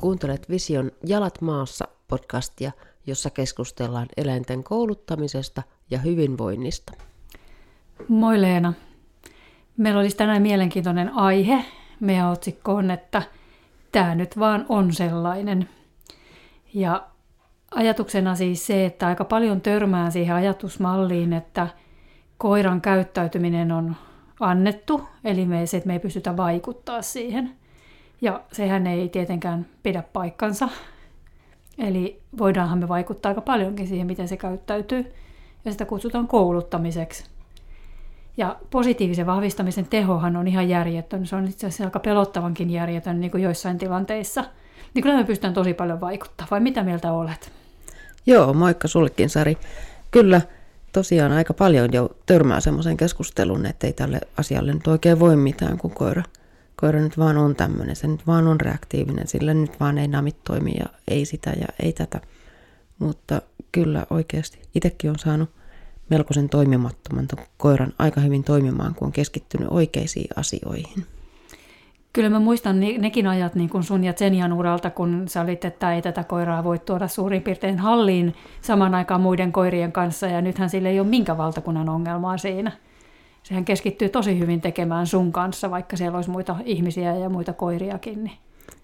Kuuntelet Vision Jalat maassa podcastia, jossa keskustellaan eläinten kouluttamisesta ja hyvinvoinnista. Moi Leena. Meillä olisi tänään mielenkiintoinen aihe. Meidän otsikko on, että tämä nyt vaan on sellainen. Ja ajatuksena siis se, että aika paljon törmää siihen ajatusmalliin, että koiran käyttäytyminen on annettu, eli me, se, että me ei pystytä vaikuttaa siihen. Ja sehän ei tietenkään pidä paikkansa. Eli voidaanhan me vaikuttaa aika paljonkin siihen, miten se käyttäytyy. Ja sitä kutsutaan kouluttamiseksi. Ja positiivisen vahvistamisen tehohan on ihan järjetön. Se on itse asiassa aika pelottavankin järjetön niin kuin joissain tilanteissa. Niin kyllä me pystytään tosi paljon vaikuttaa. Vai mitä mieltä olet? Joo, moikka sullekin Sari. Kyllä, tosiaan aika paljon jo törmää semmoisen keskustelun, että ei tälle asialle nyt oikein voi mitään, kun koira, koira nyt vaan on tämmöinen, se nyt vaan on reaktiivinen, sillä nyt vaan ei namit toimi ja ei sitä ja ei tätä. Mutta kyllä oikeasti itsekin on saanut melkoisen toimimattoman koiran aika hyvin toimimaan, kun on keskittynyt oikeisiin asioihin. Kyllä mä muistan nekin ajat niin kuin sun ja Zenian uralta, kun sä olit, että ei tätä koiraa voi tuoda suurin piirtein halliin saman aikaan muiden koirien kanssa, ja nythän sille ei ole minkä valtakunnan ongelmaa siinä. Sehän keskittyy tosi hyvin tekemään sun kanssa, vaikka siellä olisi muita ihmisiä ja muita koiriakin. Niin.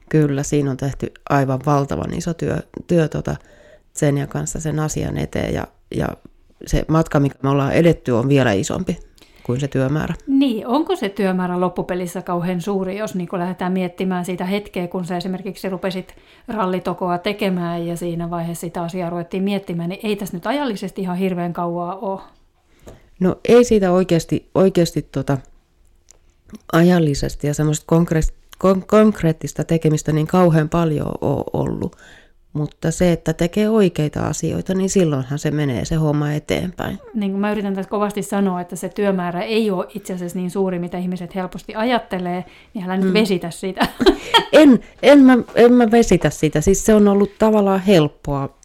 Kyllä, siinä on tehty aivan valtavan iso työ, työ tuota Zenian kanssa sen asian eteen, ja, ja se matka, mikä me ollaan edetty, on vielä isompi kuin se työmäärä. Niin, onko se työmäärä loppupelissä kauhean suuri, jos niin lähdetään miettimään siitä hetkeä, kun sä esimerkiksi rupesit rallitokoa tekemään ja siinä vaiheessa sitä asiaa ruvettiin miettimään, niin ei tässä nyt ajallisesti ihan hirveän kauaa ole. No ei siitä oikeasti, oikeasti tota, ajallisesti ja semmoista konkreettista tekemistä niin kauhean paljon ole ollut. Mutta se, että tekee oikeita asioita, niin silloinhan se menee se homma eteenpäin. Niin kuin mä yritän tässä kovasti sanoa, että se työmäärä ei ole itse asiassa niin suuri, mitä ihmiset helposti ajattelee, niin älä nyt mm. vesitä sitä. En, en, mä, en mä vesitä sitä. Siis se on ollut tavallaan helppoa,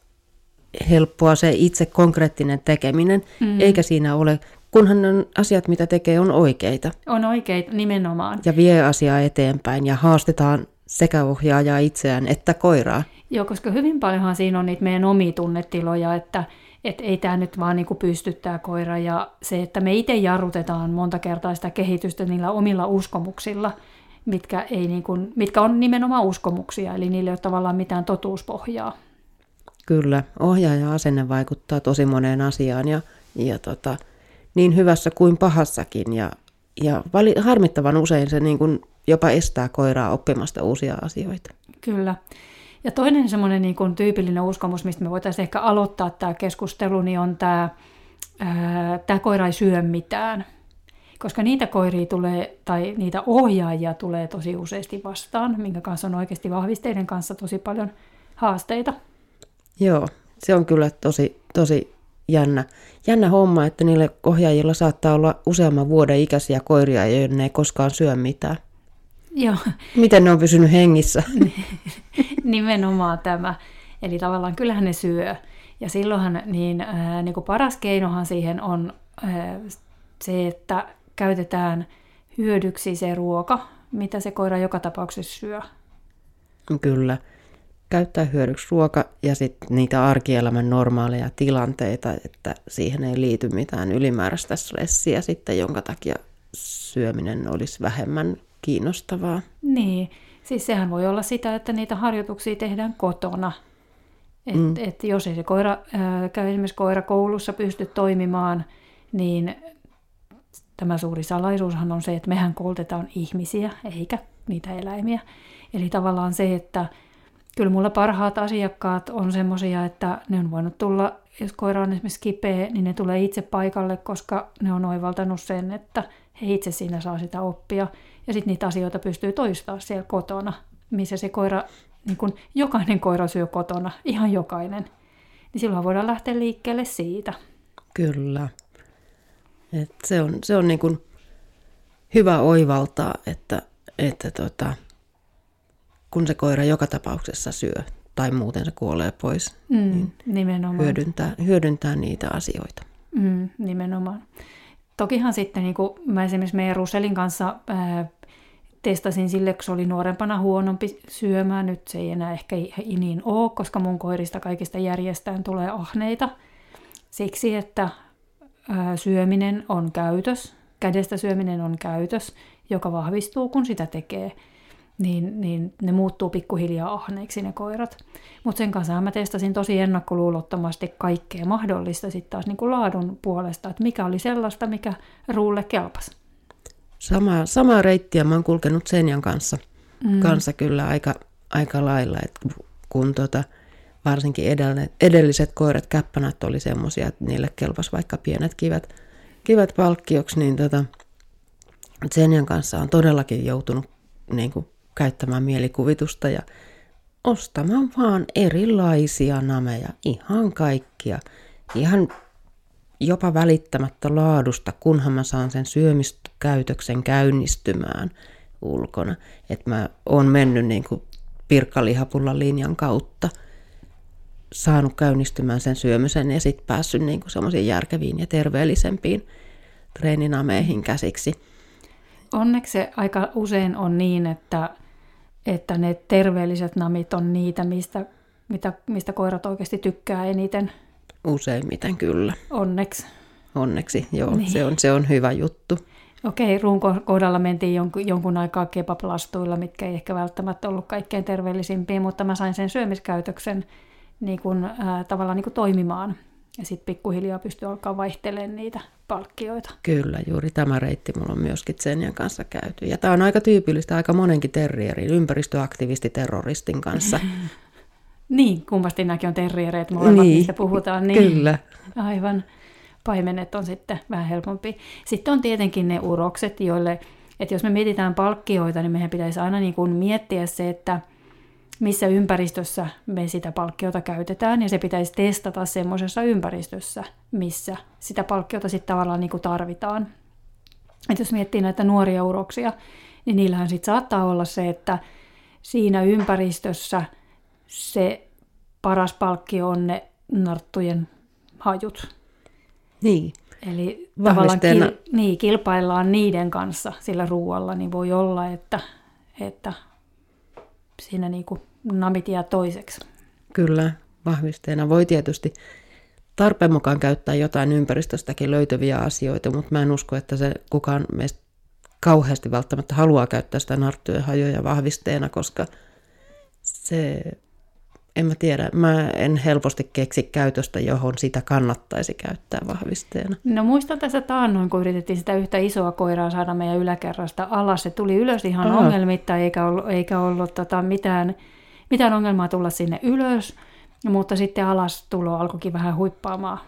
helppoa se itse konkreettinen tekeminen, mm. eikä siinä ole kunhan on asiat, mitä tekee, on oikeita. On oikeita, nimenomaan. Ja vie asiaa eteenpäin ja haastetaan sekä ohjaajaa itseään että koiraa. Joo, koska hyvin paljonhan siinä on niitä meidän omia tunnetiloja, että et ei tämä nyt vaan niinku pystyttää koira ja se, että me itse jarrutetaan monta kertaa sitä kehitystä niillä omilla uskomuksilla, mitkä, ei niinku, mitkä on nimenomaan uskomuksia, eli niillä ei ole tavallaan mitään totuuspohjaa. Kyllä, ohjaaja asenne vaikuttaa tosi moneen asiaan ja, ja tota, niin hyvässä kuin pahassakin ja, ja vali, harmittavan usein se niin kuin jopa estää koiraa oppimasta uusia asioita. Kyllä. Ja toinen semmoinen niin kuin tyypillinen uskomus, mistä me voitaisiin ehkä aloittaa tämä keskustelu, niin on tämä, ää, tämä koira ei syö mitään. Koska niitä koiria tulee, tai niitä ohjaajia tulee tosi useasti vastaan, minkä kanssa on oikeasti vahvisteiden kanssa tosi paljon haasteita. Joo, se on kyllä tosi, tosi jännä, jännä homma, että niille ohjaajilla saattaa olla useamman vuoden ikäisiä koiria, joiden ne ei koskaan syö mitään. Joo. Miten ne on pysynyt hengissä? Nimenomaan tämä. Eli tavallaan kyllähän ne syö. Ja silloinhan niin, ää, niin kuin paras keinohan siihen on ää, se, että käytetään hyödyksi se ruoka, mitä se koira joka tapauksessa syö. Kyllä. Käyttää hyödyksi ruoka ja sitten niitä arkielämän normaaleja tilanteita, että siihen ei liity mitään ylimääräistä stressiä sitten, jonka takia syöminen olisi vähemmän kiinnostavaa. Niin, siis sehän voi olla sitä, että niitä harjoituksia tehdään kotona. Et, mm. et jos ei se koira, ää, käy esimerkiksi koulussa pysty toimimaan, niin tämä suuri salaisuushan on se, että mehän koulutetaan ihmisiä eikä niitä eläimiä. Eli tavallaan se, että kyllä mulla parhaat asiakkaat on semmoisia, että ne on voinut tulla, jos koira on esimerkiksi kipeä, niin ne tulee itse paikalle, koska ne on oivaltanut sen, että he itse siinä saa sitä oppia. Ja sitten niitä asioita pystyy toistaa siellä kotona, missä se koira, niin kun jokainen koira syö kotona, ihan jokainen. Niin silloin voidaan lähteä liikkeelle siitä. Kyllä. Et se on, se on niin kun hyvä oivaltaa, että, että tota, kun se koira joka tapauksessa syö tai muuten se kuolee pois, mm, niin nimenomaan. Hyödyntää, hyödyntää niitä asioita. Mm, nimenomaan. Tokihan sitten, niin kuin mä esimerkiksi meidän Ruselin kanssa ää, testasin sille, kun se oli nuorempana huonompi syömään. Nyt se ei enää ehkä niin ole, koska mun koirista kaikista järjestään tulee ahneita. Siksi, että syöminen on käytös, kädestä syöminen on käytös, joka vahvistuu, kun sitä tekee. Niin, niin ne muuttuu pikkuhiljaa ahneiksi ne koirat. Mutta sen kanssa mä testasin tosi ennakkoluulottomasti kaikkea mahdollista sitten taas niin kuin laadun puolesta, että mikä oli sellaista, mikä ruulle kelpasi. Sama, sama reittiä mä oon kulkenut Senjan kanssa, mm. kanssa kyllä aika, aika lailla, että kun tota, varsinkin edelle, edelliset koirat, käppänät oli semmoisia, että niille kelpas vaikka pienet kivet, kivet palkkioksi, niin tota, Senjan kanssa on todellakin joutunut niin kuin, käyttämään mielikuvitusta ja ostamaan vaan erilaisia nameja, ihan kaikkia, ihan jopa välittämättä laadusta, kunhan mä saan sen syömiskäytöksen käynnistymään ulkona. Että mä oon mennyt niin kuin pirkkalihapullan linjan kautta, saanut käynnistymään sen syömisen ja sitten päässyt niin kuin semmoisiin järkeviin ja terveellisempiin treeninameihin käsiksi. Onneksi se aika usein on niin, että, että ne terveelliset namit on niitä, mistä, mitä, mistä koirat oikeasti tykkää eniten. Useimmiten kyllä. Onneksi. Onneksi, joo. Niin. Se, on, se on hyvä juttu. Okei, ruun kohdalla mentiin jonkun, jonkun aikaa kebaplastuilla, mitkä ei ehkä välttämättä ollut kaikkein terveellisimpiä, mutta mä sain sen syömiskäytöksen niin kuin, äh, tavallaan niin kuin toimimaan. Ja sitten pikkuhiljaa pystyy alkaa vaihtelemaan niitä palkkioita. Kyllä, juuri tämä reitti mulla on myöskin Senjan kanssa käyty. Ja tämä on aika tyypillistä aika monenkin terrierin, ympäristöaktivisti terroristin kanssa. Niin, kummasti nämäkin on terriereitä, molemmat niin, niistä puhutaan. Niin. Kyllä. Aivan. Paimenet on sitten vähän helpompi. Sitten on tietenkin ne urokset, joille, että jos me mietitään palkkioita, niin meidän pitäisi aina niin kuin miettiä se, että missä ympäristössä me sitä palkkiota käytetään, ja se pitäisi testata semmoisessa ympäristössä, missä sitä palkkiota sitten tavallaan niin kuin tarvitaan. Et jos miettii näitä nuoria uroksia, niin niillähän sitten saattaa olla se, että siinä ympäristössä – se paras palkki on ne narttujen hajut. Niin. Eli tavallaan kil, niin, kilpaillaan niiden kanssa sillä ruoalla, niin voi olla, että, että siinä niin kuin namit jää toiseksi. Kyllä, vahvisteena voi tietysti tarpeen mukaan käyttää jotain ympäristöstäkin löytyviä asioita, mutta mä en usko, että se kukaan meistä kauheasti välttämättä haluaa käyttää sitä narttujen hajoja vahvisteena, koska se en mä tiedä, mä en helposti keksi käytöstä, johon sitä kannattaisi käyttää vahvisteena. No muistan tässä taannoin, kun yritettiin sitä yhtä isoa koiraa saada meidän yläkerrasta alas. Se tuli ylös ihan Aha. ongelmitta, eikä ollut, eikä ollut tota mitään, mitään ongelmaa tulla sinne ylös. Mutta sitten alas tulo alkoikin vähän huippaamaan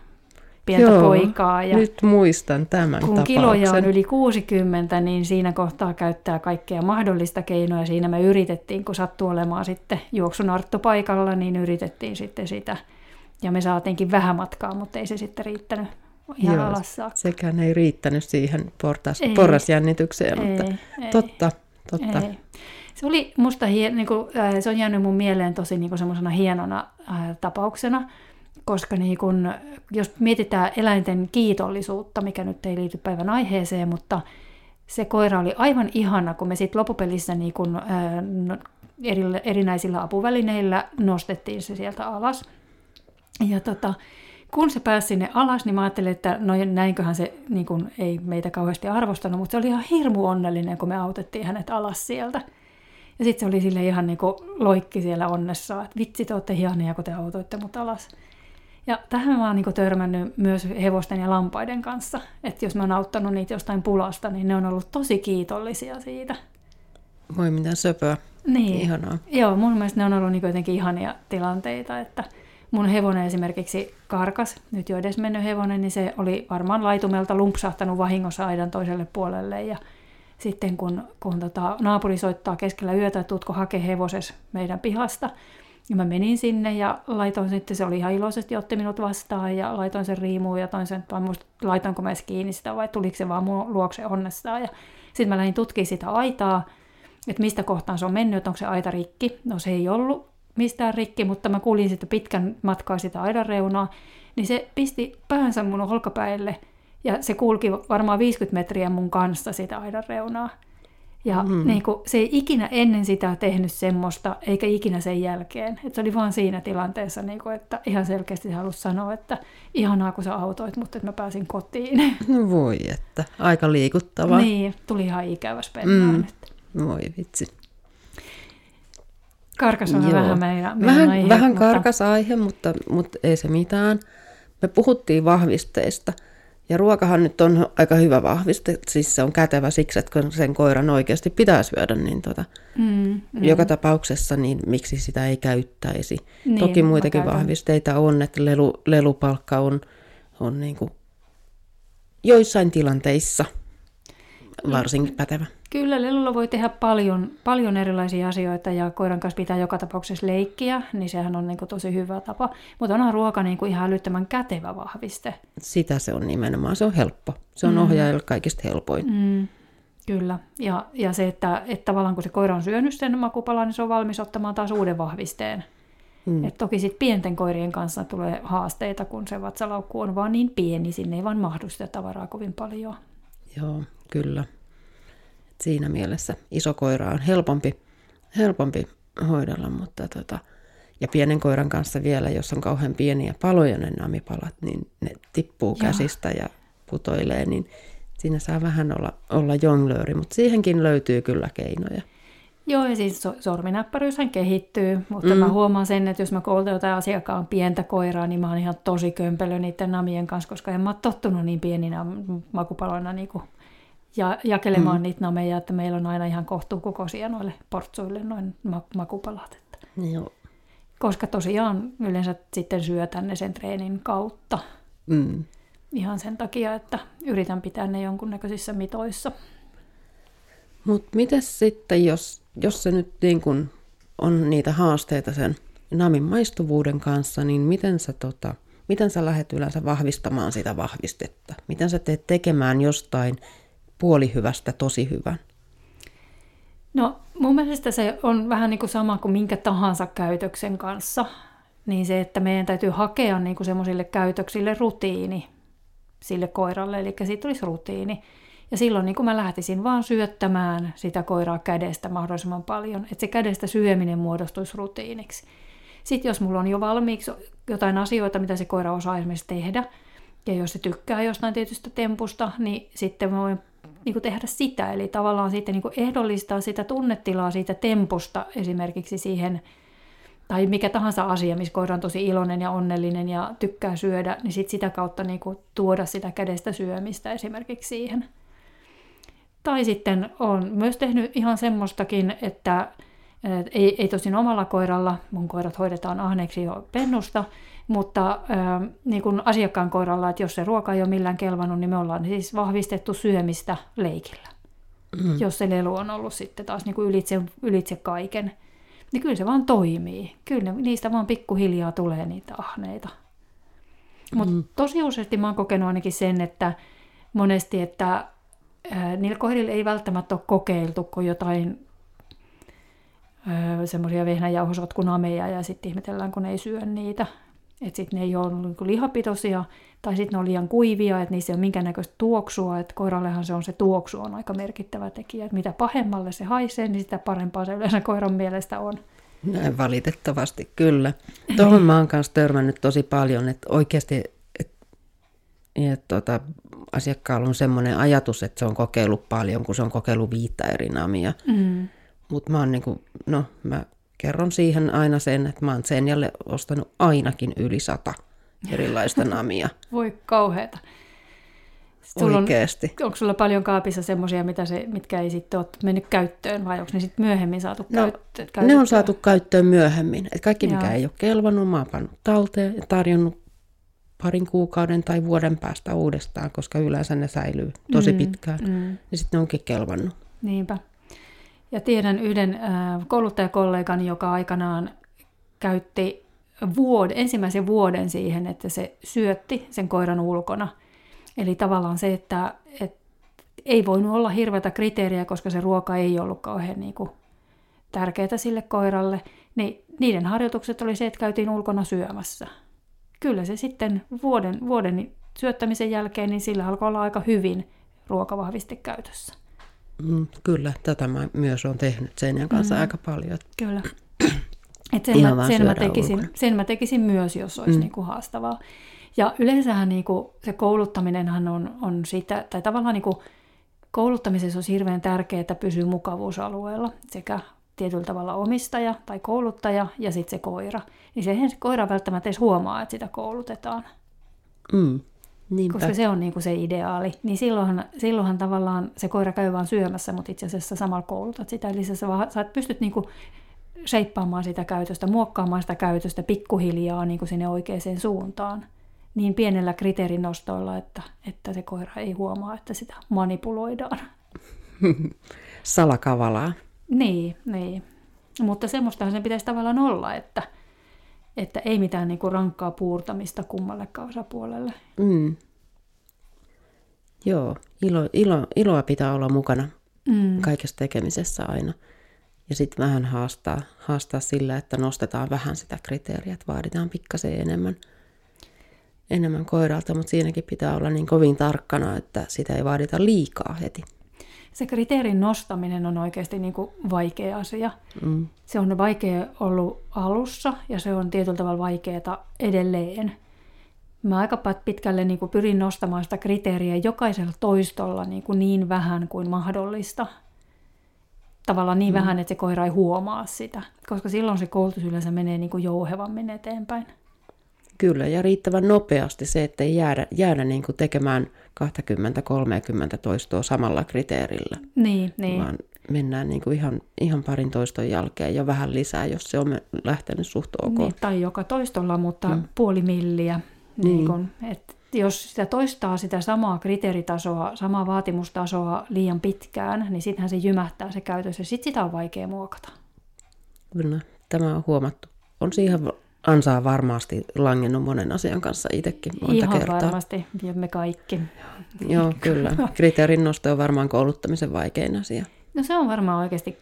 pientä Joo, poikaa. Ja nyt muistan tämän Kun tapauksen. kiloja on yli 60, niin siinä kohtaa käyttää kaikkea mahdollista keinoja. Siinä me yritettiin, kun sattui olemaan sitten juoksunartto paikalla, niin yritettiin sitten sitä. Ja me saatiinkin vähän matkaa, mutta ei se sitten riittänyt ihan Joo, alas saakka. Sekään ei riittänyt siihen portas, ei, porrasjännitykseen, ei, mutta ei, totta, totta. Ei. Se oli musta, hien, niin kuin, äh, se on jäänyt mun mieleen tosi niin semmoisena hienona äh, tapauksena, koska niin kun, jos mietitään eläinten kiitollisuutta, mikä nyt ei liity päivän aiheeseen, mutta se koira oli aivan ihana, kun me sitten loppupelissä niin kun, ää, no, eri, erinäisillä apuvälineillä nostettiin se sieltä alas. Ja tota, kun se pääsi sinne alas, niin mä ajattelin, että no näinköhän se niin kun, ei meitä kauheasti arvostanut, mutta se oli ihan hirmu onnellinen, kun me autettiin hänet alas sieltä. Ja sitten se oli sille ihan niin kuin loikki siellä onnessa, että vitsi, te olette hienoja, kun te autoitte mut alas. Ja tähän mä oon niin törmännyt myös hevosten ja lampaiden kanssa. Että jos mä oon auttanut niitä jostain pulasta, niin ne on ollut tosi kiitollisia siitä. Voi mitä söpöä. Niin. Ihanaa. Joo, mun mielestä ne on ollut niin jotenkin ihania tilanteita, että mun hevonen esimerkiksi karkas, nyt jo edes mennyt hevonen, niin se oli varmaan laitumelta lumpsahtanut vahingossa aidan toiselle puolelle ja sitten kun, kun tota, naapuri soittaa keskellä yötä, että tuutko hakea hevoses meidän pihasta, ja mä menin sinne ja laitoin sitten, se oli ihan iloisesti, otti minut vastaan ja laitoin sen riimuun ja toin sen, vai muista, laitoinko mä edes kiinni sitä vai tuliko se vaan mun luokse onnestaan. Ja sitten mä lähdin tutkimaan sitä aitaa, että mistä kohtaan se on mennyt, että onko se aita rikki. No se ei ollut mistään rikki, mutta mä kuulin sitten pitkän matkaa sitä aidan reunaa, niin se pisti päänsä mun olkapäille ja se kulki varmaan 50 metriä mun kanssa sitä aidan reunaa. Ja mm. niin kuin, se ei ikinä ennen sitä tehnyt semmoista, eikä ikinä sen jälkeen. Et se oli vaan siinä tilanteessa, niin kuin, että ihan selkeästi se halusi sanoa, että ihanaa kun sä autoit, mutta että mä pääsin kotiin. No voi, että aika liikuttavaa. Niin, tuli ihan ikäväs pennaan. Mm. Voi vitsi. Karkas on Joo. vähän meidän, meidän Vähän, aihe, vähän mutta... karkas aihe, mutta, mutta ei se mitään. Me puhuttiin vahvisteista. Ja ruokahan nyt on aika hyvä vahviste, siis se on kätevä siksi, että kun sen koiran oikeasti pitää syödä, niin tota, mm, mm. joka tapauksessa niin miksi sitä ei käyttäisi. Niin, Toki muitakin vahvisteita on, että lelu, lelupalkka on, on niin kuin joissain tilanteissa varsin pätevä. Kyllä, lelulla voi tehdä paljon, paljon erilaisia asioita ja koiran kanssa pitää joka tapauksessa leikkiä, niin sehän on niin kuin tosi hyvä tapa. Mutta onhan ruoka niin kuin ihan älyttömän kätevä vahviste. Sitä se on nimenomaan, se on helppo. Se on mm. ohjaajalle kaikista helpoin. Mm. Kyllä, ja, ja se, että, että tavallaan kun se koira on syönyt sen makupalan, niin se on valmis ottamaan taas uuden vahvisteen. Mm. Et toki sitten pienten koirien kanssa tulee haasteita, kun se vatsalaukku on vaan niin pieni, sinne ei vaan mahdu sitä tavaraa kovin paljon. Joo, kyllä siinä mielessä iso koira on helpompi, helpompi hoidella, mutta tota, ja pienen koiran kanssa vielä, jos on kauhean pieniä paloja ne namipalat, niin ne tippuu Joo. käsistä ja putoilee, niin siinä saa vähän olla, olla jonglööri, mutta siihenkin löytyy kyllä keinoja. Joo, ja siis sorminäppäryyshän kehittyy, mutta mm. mä huomaan sen, että jos mä koulutan jotain asiakkaan pientä koiraa, niin mä oon ihan tosi kömpelö niiden namien kanssa, koska en mä oon tottunut niin pieninä makupaloina niin kuin ja jakelemaan mm. niitä nameja, että meillä on aina ihan kohtuukokoisia noille portsuille noin makupalat. Että. Joo. Koska tosiaan yleensä sitten syötän ne sen treenin kautta. Mm. Ihan sen takia, että yritän pitää ne jonkunnäköisissä mitoissa. Mutta miten sitten, jos, jos se nyt niin kun on niitä haasteita sen namin maistuvuuden kanssa, niin miten sä, tota, miten sä lähdet yleensä vahvistamaan sitä vahvistetta? Miten sä teet tekemään jostain puolihyvästä tosi hyvän? No mun mielestä se on vähän niin kuin sama kuin minkä tahansa käytöksen kanssa. Niin se, että meidän täytyy hakea niin kuin semmoisille käytöksille rutiini sille koiralle, eli siitä tulisi rutiini. Ja silloin niin kuin mä lähtisin vaan syöttämään sitä koiraa kädestä mahdollisimman paljon, että se kädestä syöminen muodostuisi rutiiniksi. Sitten jos mulla on jo valmiiksi jotain asioita, mitä se koira osaa esimerkiksi tehdä, ja jos se tykkää jostain tietystä tempusta, niin sitten mä voin niin kuin tehdä sitä, eli tavallaan sitten niin kuin ehdollistaa sitä tunnetilaa siitä temposta esimerkiksi siihen, tai mikä tahansa asia, missä koira on tosi iloinen ja onnellinen ja tykkää syödä, niin sit sitä kautta niin kuin tuoda sitä kädestä syömistä esimerkiksi siihen. Tai sitten on myös tehnyt ihan semmoistakin, että ei, ei tosin omalla koiralla, mun koirat hoidetaan ahneeksi jo pennusta, mutta äh, niin kuin asiakkaan koiralla, että jos se ruoka ei ole millään kelvannut, niin me ollaan siis vahvistettu syömistä leikillä. Mm. Jos se lelu on ollut sitten taas niin kuin ylitse, ylitse kaiken, niin kyllä se vaan toimii. Kyllä niistä vaan pikkuhiljaa tulee niitä ahneita. Mutta mm. tosi useasti mä oon kokenut ainakin sen, että monesti, että äh, niillä kohdilla ei välttämättä ole kokeiltu, kun jotain semmoisia vehnäjauhosotkunameja ja sitten ihmetellään, kun ei syö niitä. Että sitten ne ei ole niin lihapitoisia tai sitten ne on liian kuivia, että niissä ei ole minkäännäköistä tuoksua. Että koirallehan se on se tuoksu on aika merkittävä tekijä. Että mitä pahemmalle se haisee, niin sitä parempaa se yleensä koiran mielestä on. Näin valitettavasti, kyllä. Tuohon mä oon kanssa törmännyt tosi paljon, että oikeasti että, että tuota, asiakkaalla on semmoinen ajatus, että se on kokeillut paljon, kun se on kokeillut viittä eri namia. Mm. Mutta mä oon niinku, no mä kerron siihen aina sen, että mä oon Senjalle ostanut ainakin yli sata erilaista namia. Voi kauheeta. Sulla Oikeasti. On, onko sulla paljon kaapissa semmoisia, se, mitkä ei sitten ole mennyt käyttöön vai onko ne sitten myöhemmin saatu no, käyttöön? Ne on saatu käyttöön myöhemmin. Et kaikki, mikä Jaa. ei ole kelvannut, mä oon pannut talteen ja tarjonnut parin kuukauden tai vuoden päästä uudestaan, koska yleensä ne säilyy tosi mm, pitkään. Mm. Ja sitten ne onkin kelvannut. Niinpä. Ja tiedän yhden äh, kouluttajakollegan, joka aikanaan käytti vuod, ensimmäisen vuoden siihen, että se syötti sen koiran ulkona. Eli tavallaan se, että, että ei voinut olla hirveätä kriteeriä, koska se ruoka ei ollut kauhean niin kuin, tärkeää sille koiralle. Niin niiden harjoitukset oli se, että käytiin ulkona syömässä. Kyllä se sitten vuoden, vuoden syöttämisen jälkeen, niin sillä alkoi olla aika hyvin ruokavahviste käytössä. Mm, kyllä, tätä mä myös olen tehnyt Senjan kanssa mm. aika paljon. Kyllä. Et sen, mä, sen, mä tekisin, sen mä tekisin myös, jos olisi mm. niin kuin haastavaa. Ja yleensähän niin kuin se kouluttaminenhan on, on sitä, tai tavallaan niin kuin kouluttamisessa on hirveän tärkeää, että pysyy mukavuusalueella sekä tietyllä tavalla omistaja tai kouluttaja ja sitten se koira. Niin se, se koira välttämättä edes huomaa, että sitä koulutetaan. Mm. Niinpä. Koska se on niin kuin se ideaali. Niin silloinhan, silloinhan tavallaan se koira käy vaan syömässä, mutta itse asiassa samalla koulutat sitä. Eli sä, vaan, sä pystyt niin kuin sheippaamaan sitä käytöstä, muokkaamaan sitä käytöstä pikkuhiljaa niin kuin sinne oikeaan suuntaan. Niin pienellä kriteerin nostoilla, että, että se koira ei huomaa, että sitä manipuloidaan. Salakavalaa. Niin, niin. Mutta semmoistahan sen pitäisi tavallaan olla, että, että ei mitään niinku rankkaa puurtamista kummallekaan osapuolelle. Mm. Joo, ilo, ilo, iloa pitää olla mukana mm. kaikessa tekemisessä aina. Ja sitten vähän haastaa, haastaa sillä, että nostetaan vähän sitä kriteeriä, että vaaditaan pikkasen enemmän, enemmän koiralta, mutta siinäkin pitää olla niin kovin tarkkana, että sitä ei vaadita liikaa heti se kriteerin nostaminen on oikeasti niin kuin vaikea asia. Mm. Se on vaikea ollut alussa ja se on tietyllä tavalla vaikeaa edelleen. Mä aika pitkälle niin kuin pyrin nostamaan sitä kriteeriä jokaisella toistolla niin, kuin niin vähän kuin mahdollista. Tavallaan niin mm. vähän, että se koira ei huomaa sitä, koska silloin se koulutus yleensä menee niin kuin jouhevammin eteenpäin. Kyllä, ja riittävän nopeasti se, että ei jäädä, jäädä niin kuin tekemään 20-30 toistoa samalla kriteerillä. Niin, niin. Vaan mennään niin kuin ihan, ihan parin toiston jälkeen ja vähän lisää, jos se on lähtenyt suht ok. Niin, tai joka toistolla, mutta mm. puoli milliä. Niin. Niin kun, et jos sitä toistaa sitä samaa kriteeritasoa, samaa vaatimustasoa liian pitkään, niin sittenhän se jymähtää se käytös ja sitten sitä on vaikea muokata. Kyllä, tämä on huomattu. On siihen ansaa varmasti langennut monen asian kanssa itsekin monta Ihan kertaa. varmasti, ja me kaikki. Joo, kyllä. Kriteerin nosto on varmaan kouluttamisen vaikein asia. No se on varmaan oikeasti,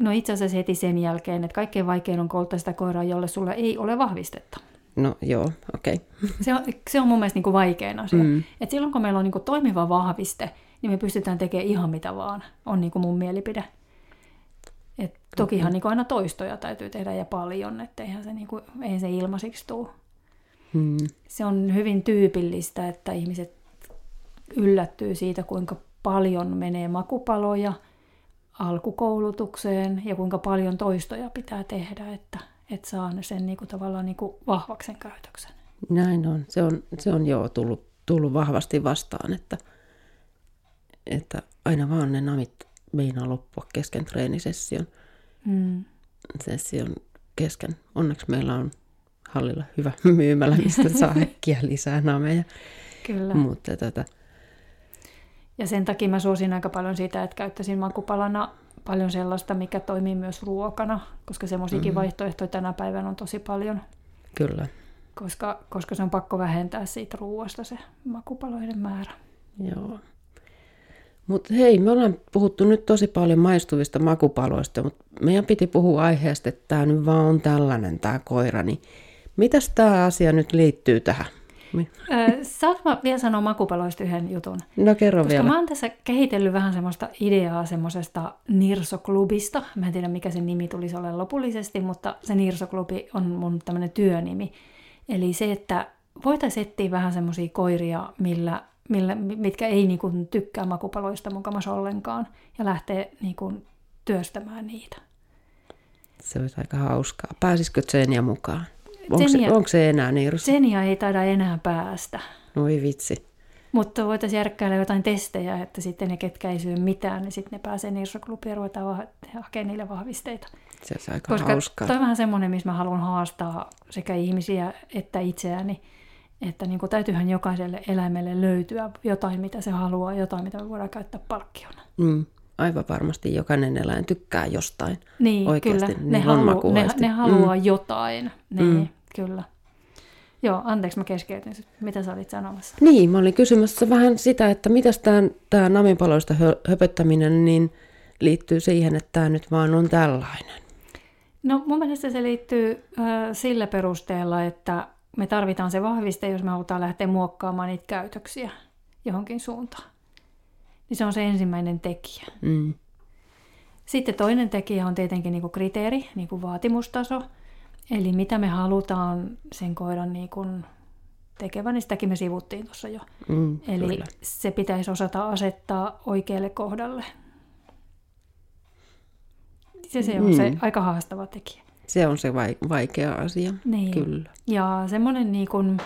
no itse asiassa heti sen jälkeen, että kaikkein vaikein on kouluttaa sitä koiraa, jolle sulla ei ole vahvistetta. No joo, okei. Okay. Se, on, se on mun mielestä niin kuin vaikein asia. Mm. Et silloin kun meillä on niin kuin toimiva vahviste, niin me pystytään tekemään ihan mitä vaan, on niin kuin mun mielipide. Et tokihan niin aina toistoja täytyy tehdä ja paljon, että eihän se, niin kuin, ei se ilmaisiksi tule. Hmm. Se on hyvin tyypillistä, että ihmiset yllättyy siitä, kuinka paljon menee makupaloja alkukoulutukseen ja kuinka paljon toistoja pitää tehdä, että, että saa sen niin kuin, tavallaan niin kuin vahvaksen käytöksen. Näin on. Se on, se on jo tullut, tullut vahvasti vastaan, että, että aina vaan ne namit meinaa loppua kesken treenisession. Mm. Session kesken. Onneksi meillä on hallilla hyvä myymälä, mistä saa äkkiä lisää nameja. Kyllä. Mutta tota... Ja sen takia mä suosin aika paljon sitä, että käyttäisin makupalana paljon sellaista, mikä toimii myös ruokana, koska semmoisiakin mm-hmm. vaihtoehtoja tänä päivänä on tosi paljon. Kyllä. Koska, koska se on pakko vähentää siitä ruoasta se makupaloiden määrä. Joo. Mutta hei, me ollaan puhuttu nyt tosi paljon maistuvista makupaloista, mutta meidän piti puhua aiheesta, että tämä nyt vaan on tällainen tämä koira, niin mitäs tämä asia nyt liittyy tähän? Saat mä vielä sanoa makupaloista yhden jutun? No kerro Koska vielä. mä oon tässä kehitellyt vähän semmoista ideaa semmoisesta Nirso-klubista. Mä en tiedä mikä sen nimi tulisi olla lopullisesti, mutta se Nirso-klubi on mun tämmöinen työnimi. Eli se, että voitaisiin etsiä vähän semmoisia koiria, millä millä, mitkä ei niin kuin, tykkää makupaloista mukamassa ollenkaan, ja lähtee niin kuin, työstämään niitä. Se olisi aika hauskaa. Pääsisikö Tsenia mukaan? Onko, se, onko se enää niin? Tsenia ei taida enää päästä. Oi vitsi. Mutta voitaisiin järkkäillä jotain testejä, että sitten ne, ketkä ei syö mitään, niin sitten ne pääsee Nirso-klubiin ja ruvetaan hakemaan niille vahvisteita. Se olisi aika Koska hauskaa. toi on vähän semmoinen, missä mä haluan haastaa sekä ihmisiä että itseäni, että niin kuin täytyyhän jokaiselle eläimelle löytyä jotain, mitä se haluaa, jotain, mitä me voidaan käyttää palkkiona. Mm, aivan varmasti jokainen eläin tykkää jostain. Niin, Oikeasti, kyllä. Ne, halu, ne, ne haluaa mm. jotain. Niin, mm. kyllä. Joo, anteeksi mä keskeytin. Mitä sä olit sanomassa? Niin, mä olin kysymässä vähän sitä, että mitä tämä naminpaloista höpöttäminen niin liittyy siihen, että tämä nyt vaan on tällainen. No mun mielestä se liittyy äh, sillä perusteella, että me tarvitaan se vahviste, jos me halutaan lähteä muokkaamaan niitä käytöksiä johonkin suuntaan. niin se on se ensimmäinen tekijä. Mm. Sitten toinen tekijä on tietenkin niin kuin kriteeri, niin kuin vaatimustaso. Eli mitä me halutaan sen koiran niin kuin tekevän, niin sitäkin me sivuttiin tuossa jo. Mm, Eli kyllä. se pitäisi osata asettaa oikealle kohdalle. Se, se on Mm. se aika haastava tekijä. Se on se vai, vaikea asia. Niin. Kyllä. Ja semmoinen niin kuin,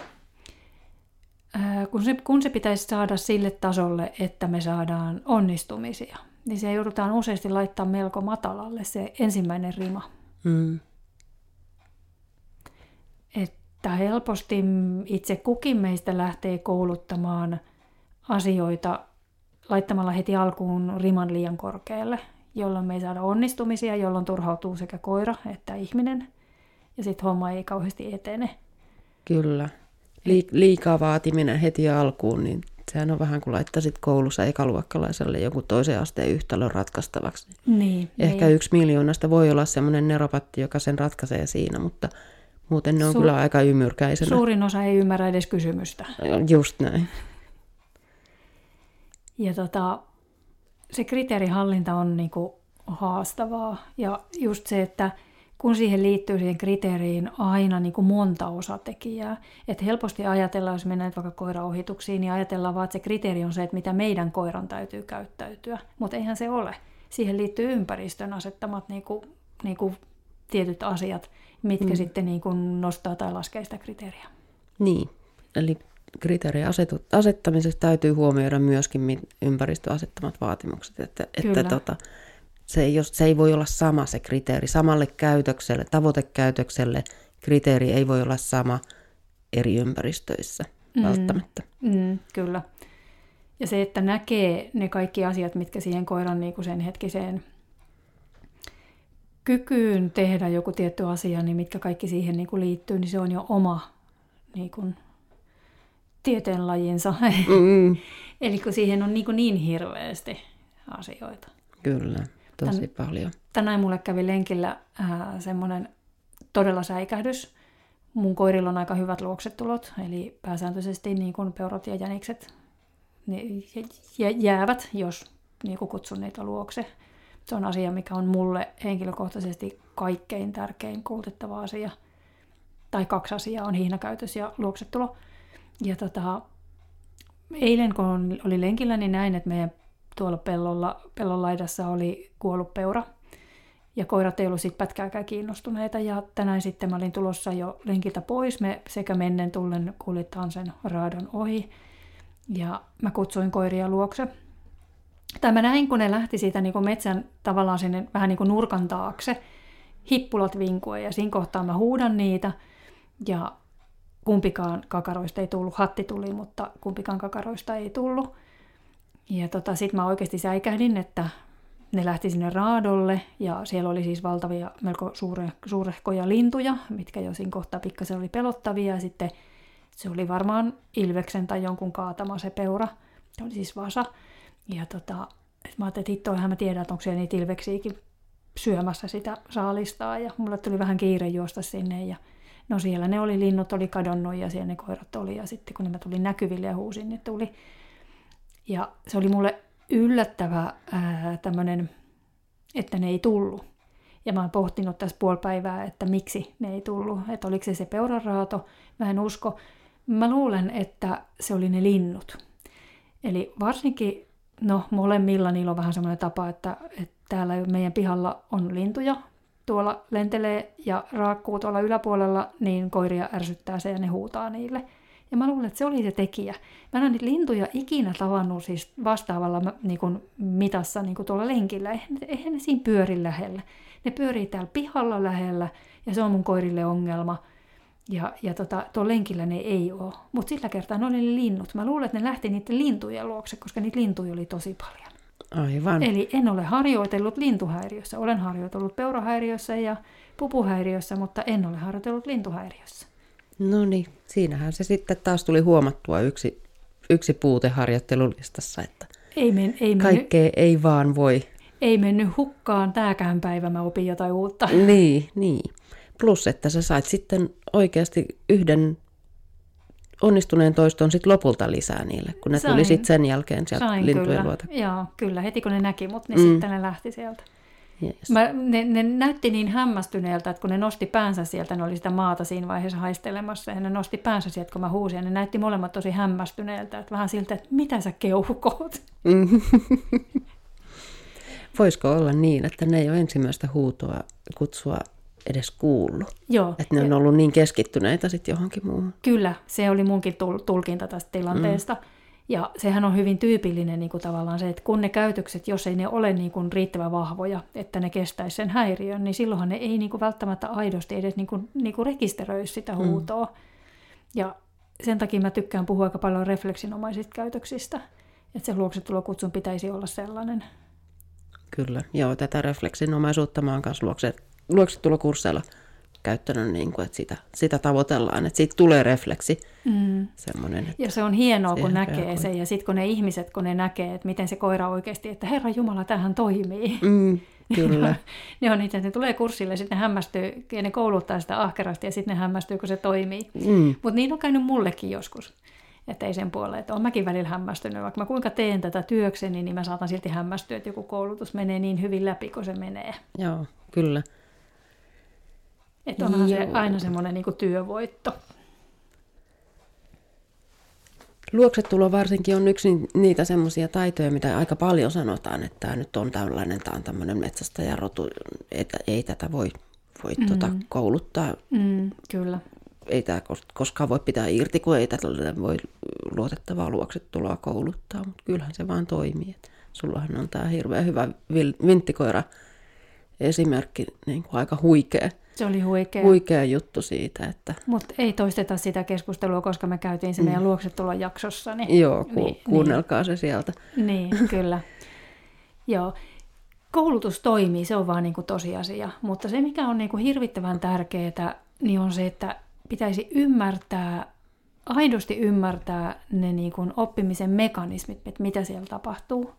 ää, kun, se, kun se pitäisi saada sille tasolle, että me saadaan onnistumisia, niin se joudutaan useasti laittaa melko matalalle se ensimmäinen rima. Mm. Että helposti itse kukin meistä lähtee kouluttamaan asioita laittamalla heti alkuun riman liian korkealle, jolloin me ei saada onnistumisia, jolloin turhautuu sekä koira että ihminen. Ja sitten homma ei kauheasti etene. Kyllä. Liik- liikaa vaatiminen heti alkuun, niin sehän on vähän kuin laittaisit koulussa ekaluokkalaiselle joku toisen asteen yhtälön ratkaistavaksi. Niin, Ehkä niin. yksi miljoonasta voi olla semmoinen neropatti, joka sen ratkaisee siinä, mutta muuten ne on Su- kyllä aika ymyrkäisenä. Suurin osa ei ymmärrä edes kysymystä. Just näin. Ja tota, se kriteerihallinta on niinku haastavaa. Ja just se, että kun siihen liittyy siihen kriteeriin aina niinku monta osatekijää, että helposti ajatellaan, jos mennään vaikka koiraohituksiin, niin ajatellaan vaan, että se kriteeri on se, että mitä meidän koiran täytyy käyttäytyä. Mutta eihän se ole. Siihen liittyy ympäristön asettamat niinku, niinku tietyt asiat, mitkä mm. sitten niinku nostaa tai laskee sitä kriteeriä. Niin, eli kriteerien asetu- asettamisessa täytyy huomioida myöskin mi- ympäristön asettamat vaatimukset, että, Kyllä. että tota, se, ei, se ei voi olla sama se kriteeri. Samalle käytökselle, tavoitekäytökselle kriteeri ei voi olla sama eri ympäristöissä mm. välttämättä. Mm, kyllä. Ja se, että näkee ne kaikki asiat, mitkä siihen koiran niin kuin sen hetkiseen kykyyn tehdä joku tietty asia, niin mitkä kaikki siihen niin kuin liittyy, niin se on jo oma niin kuin, tieteenlajinsa. Mm, Eli kun siihen on niin, kuin niin hirveästi asioita. kyllä, tosi Tän- paljon. Tänään mulle kävi lenkillä ää, semmoinen todella säikähdys. Mun koirilla on aika hyvät luoksetulot, eli pääsääntöisesti niin kuin peurat ja jänikset ne jä- jä- jäävät, jos niin kuin kutsun niitä luokse. Se on asia, mikä on mulle henkilökohtaisesti kaikkein tärkein koulutettava asia. Tai kaksi asiaa on hihnäkäytös ja luoksetulo. Ja tota, eilen kun oli lenkillä, niin näin, että meidän tuolla pellolla, pellon laidassa oli kuollut peura. Ja koirat ei ollut siitä pätkääkään kiinnostuneita. Ja tänään sitten mä olin tulossa jo lenkiltä pois. Me sekä mennen tullen kuljetaan sen raadon ohi. Ja mä kutsuin koiria luokse. Tai mä näin, kun ne lähti siitä niin kuin metsän tavallaan sinne vähän niin kuin nurkan taakse. Hippulat vinkuen ja siinä kohtaa mä huudan niitä. Ja kumpikaan kakaroista ei tullut. Hatti tuli, mutta kumpikaan kakaroista ei tullut. Ja tota, sitten mä oikeasti säikähdin, että ne lähti sinne raadolle ja siellä oli siis valtavia, melko suure, suurehkoja lintuja, mitkä jo siinä kohtaa pikkasen oli pelottavia. Ja sitten se oli varmaan Ilveksen tai jonkun kaatama se peura. Se oli siis vasa. Ja tota, et mä ajattelin, että hittoihan mä tiedän, että onko siellä niitä Ilveksiäkin syömässä sitä saalistaa. Ja mulle tuli vähän kiire juosta sinne ja no siellä ne oli, linnut oli kadonnut ja siellä ne koirat oli. Ja sitten kun mä tulin näkyville ja huusin, niin tuli. Ja se oli mulle yllättävä tämmöinen, että ne ei tullut. Ja mä oon pohtinut tässä puoli päivää, että miksi ne ei tullut. Että oliko se se peuranraato. Mä en usko. Mä luulen, että se oli ne linnut. Eli varsinkin, no molemmilla niillä on vähän semmoinen tapa, että, että täällä meidän pihalla on lintuja. Tuolla lentelee ja raakkuu tuolla yläpuolella, niin koiria ärsyttää se ja ne huutaa niille. Ja mä luulen, että se oli se tekijä. Mä en ole niitä lintuja ikinä tavannut siis vastaavalla niin kuin mitassa niin kuin tuolla lenkillä. Eihän, eihän ne siinä pyöri lähellä. Ne pyörii täällä pihalla lähellä ja se on mun koirille ongelma. Ja, ja tota, tuolla lenkillä ne ei ole. Mutta sillä kertaa ne oli ne linnut. Mä luulen, että ne lähti niiden lintujen luokse, koska niitä lintuja oli tosi paljon. Aivan. Eli en ole harjoitellut lintuhäiriössä. Olen harjoitellut peurahäiriössä ja pupuhäiriössä, mutta en ole harjoitellut lintuhäiriössä. No niin, siinähän se sitten taas tuli huomattua yksi, yksi puute harjoittelulistassa, että Ei, men, ei, mennyt, kaikkea ei vaan voi. ei mennyt hukkaan tääkään päivä, mä opin jotain uutta. Niin, niin. Plus, että sä sait sitten oikeasti yhden onnistuneen toiston sit lopulta lisää niille, kun ne Sain. tuli sitten sen jälkeen sieltä Sain lintujen kyllä. luota. Joo, kyllä. Heti kun ne näki mut, niin Mm. mm. sitten ne lähti sieltä. Yes. Mä, ne, ne näytti niin hämmästyneeltä, että kun ne nosti päänsä sieltä, ne oli sitä maata siinä vaiheessa haistelemassa, ja ne nosti päänsä sieltä, kun mä huusin, ja ne näytti molemmat tosi hämmästyneeltä, että vähän siltä, että mitä sä keuhkoot. Mm. Voisiko olla niin, että ne ei ole ensimmäistä huutoa, kutsua edes kuullut? Joo, Että ne on ollut niin keskittyneitä sitten johonkin muuhun. Kyllä, se oli munkin tul- tulkinta tästä tilanteesta. Mm. Ja sehän on hyvin tyypillinen niin kuin tavallaan se, että kun ne käytökset, jos ei ne ole niin kuin riittävän vahvoja, että ne kestäisi sen häiriön, niin silloinhan ne ei niin kuin välttämättä aidosti edes niin kuin, niin kuin rekisteröi sitä huutoa. Mm. Ja sen takia mä tykkään puhua aika paljon refleksinomaisista käytöksistä. Että se luoksetulokutsun pitäisi olla sellainen. Kyllä, joo, tätä refleksinomaisuutta mä oon kanssa luokse, luoksetulokursseilla käyttänyt, niin kuin, että sitä, sitä tavoitellaan, että siitä tulee refleksi. Mm. Semmoinen, että Ja se on hienoa, kun näkee reagoi. sen. Ja sitten kun ne ihmiset, kun ne näkee, että miten se koira oikeasti, että Herra Jumala, tähän toimii. mm, kyllä, ne on niitä, että ne tulee kurssille, sitten ne hämmästyy, ja ne kouluttaa sitä ahkerasti, ja sitten ne hämmästyy, kun se toimii. mm, Mutta niin on käynyt mullekin joskus. Että ei sen puolelle, että olen mäkin välillä hämmästynyt. Vaikka mä kuinka teen tätä työkseni, niin mä saatan silti hämmästyä, että joku koulutus menee niin hyvin läpi, kun se menee. joo, kyllä. Että onhan se Joo. aina semmoinen niin työvoitto. Luoksetulo varsinkin on yksi ni- niitä semmoisia taitoja, mitä aika paljon sanotaan, että tämä nyt on tällainen, tämä on tämmöinen metsästäjärotu, että ei tätä voi, voi mm. tota, kouluttaa, Mm, kyllä. ei tämä kos- koskaan voi pitää irti, kun ei tätä voi luotettavaa luoksetuloa kouluttaa, mutta kyllähän se vaan toimii. Et sullahan on tämä hirveän hyvä vinttikoira esimerkki, niin kuin aika huikea, Se oli huikea. huikea juttu siitä, että Mutta ei toisteta sitä keskustelua, koska me käytiin se meidän luoksetulon jaksossa. Niin, joo, ku- niin, kuunnelkaa se sieltä. Niin, kyllä. Joo. Koulutus toimii, se on vaan niin kuin tosiasia. Mutta se, mikä on niin kuin hirvittävän tärkeää, niin on se, että pitäisi ymmärtää, aidosti ymmärtää ne niin kuin oppimisen mekanismit, että mitä siellä tapahtuu.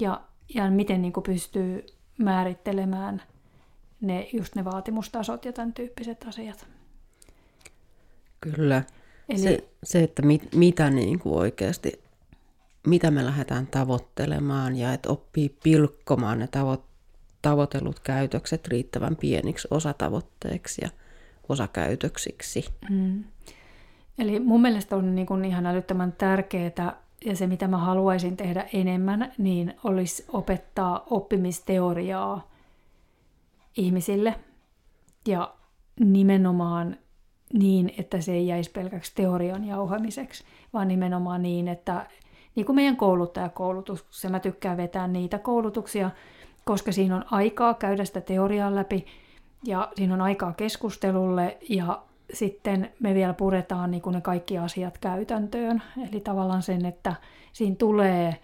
Ja, ja miten niin kuin pystyy määrittelemään ne, just ne vaatimustasot ja tämän tyyppiset asiat. Kyllä. Eli- Se, se, että mit, mitä niin kuin oikeasti, mitä me lähdetään tavoittelemaan ja että oppii pilkkomaan ne tavo, tavoitellut käytökset riittävän pieniksi osatavoitteiksi ja osakäytöksiksi. Mm. Eli mun mielestä on niin kuin ihan älyttömän tärkeää, ja se mitä mä haluaisin tehdä enemmän, niin olisi opettaa oppimisteoriaa ihmisille. Ja nimenomaan niin, että se ei jäisi pelkäksi teorian jauhamiseksi, vaan nimenomaan niin, että niin kuin meidän kouluttajakoulutuksessa, mä tykkään vetää niitä koulutuksia, koska siinä on aikaa käydä sitä teoriaa läpi ja siinä on aikaa keskustelulle ja sitten me vielä puretaan niin kuin ne kaikki asiat käytäntöön. Eli tavallaan sen, että siinä tulee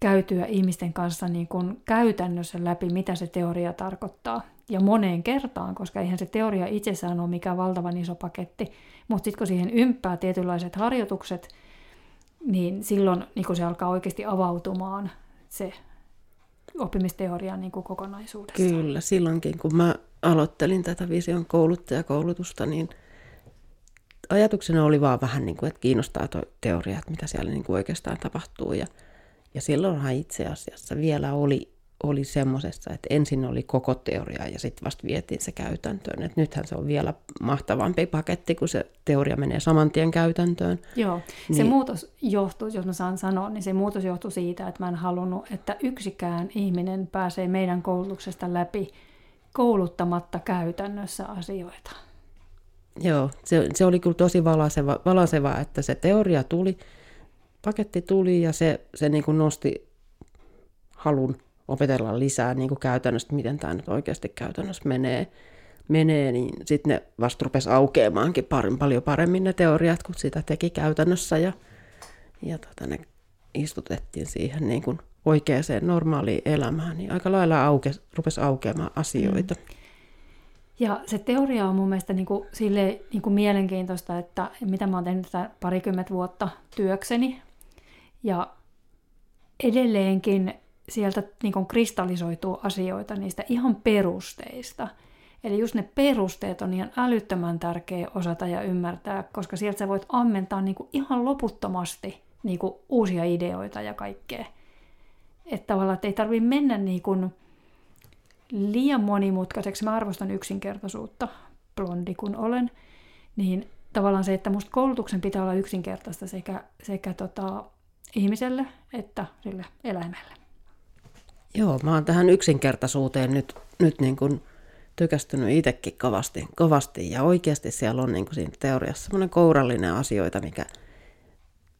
käytyä ihmisten kanssa niin kuin käytännössä läpi, mitä se teoria tarkoittaa. Ja moneen kertaan, koska eihän se teoria itsessään ole mikään valtavan iso paketti, mutta sitten kun siihen ympää tietynlaiset harjoitukset, niin silloin niin kun se alkaa oikeasti avautumaan se oppimisteoria niin kuin kokonaisuudessa. Kyllä, silloinkin kun mä aloittelin tätä vision kouluttajakoulutusta, niin ajatuksena oli vaan vähän niin kuin, että kiinnostaa tuo teoria, että mitä siellä niin kuin oikeastaan tapahtuu. Ja, ja silloinhan itse asiassa vielä oli, oli semmoisessa, että ensin oli koko teoria ja sitten vasta vietiin se käytäntöön. Et nythän se on vielä mahtavampi paketti, kun se teoria menee saman tien käytäntöön. Joo, se Niin. muutos johtuu, jos mä saan sanoa, niin se muutos johtuu siitä, että mä en halunnut, että yksikään ihminen pääsee meidän koulutuksesta läpi kouluttamatta käytännössä asioita. Joo, se, se oli kyllä tosi valaiseva, valaiseva, että se teoria tuli, paketti tuli ja se, se niin kuin nosti halun opetella lisää niin kuin käytännössä, miten tämä nyt oikeasti käytännössä menee, menee niin sitten ne vasta rupesi aukeamaankin par, paljon paremmin ne teoriat, kun sitä teki käytännössä ja, ja tota, ne istutettiin siihen niin kuin oikeaan normaaliin elämään, niin aika lailla auke, rupesi aukeamaan asioita. Mm. Ja se teoria on mun mielestä niin kuin, sille, niin kuin mielenkiintoista, että mitä mä oon tehnyt tätä parikymmentä vuotta työkseni. Ja edelleenkin sieltä niin kuin kristallisoituu asioita niistä ihan perusteista. Eli just ne perusteet on ihan älyttömän tärkeä osata ja ymmärtää, koska sieltä sä voit ammentaa niin kuin ihan loputtomasti niin kuin uusia ideoita ja kaikkea. Että tavallaan että ei tarvitse mennä niin kuin liian monimutkaiseksi. Mä arvostan yksinkertaisuutta, blondi kun olen. Niin tavallaan se, että musta koulutuksen pitää olla yksinkertaista sekä, sekä tota, ihmiselle että sille eläimelle. Joo, mä oon tähän yksinkertaisuuteen nyt, nyt niin kuin tykästynyt itsekin kovasti, kovasti. Ja oikeasti siellä on niin kuin siinä teoriassa semmoinen kourallinen asioita, mikä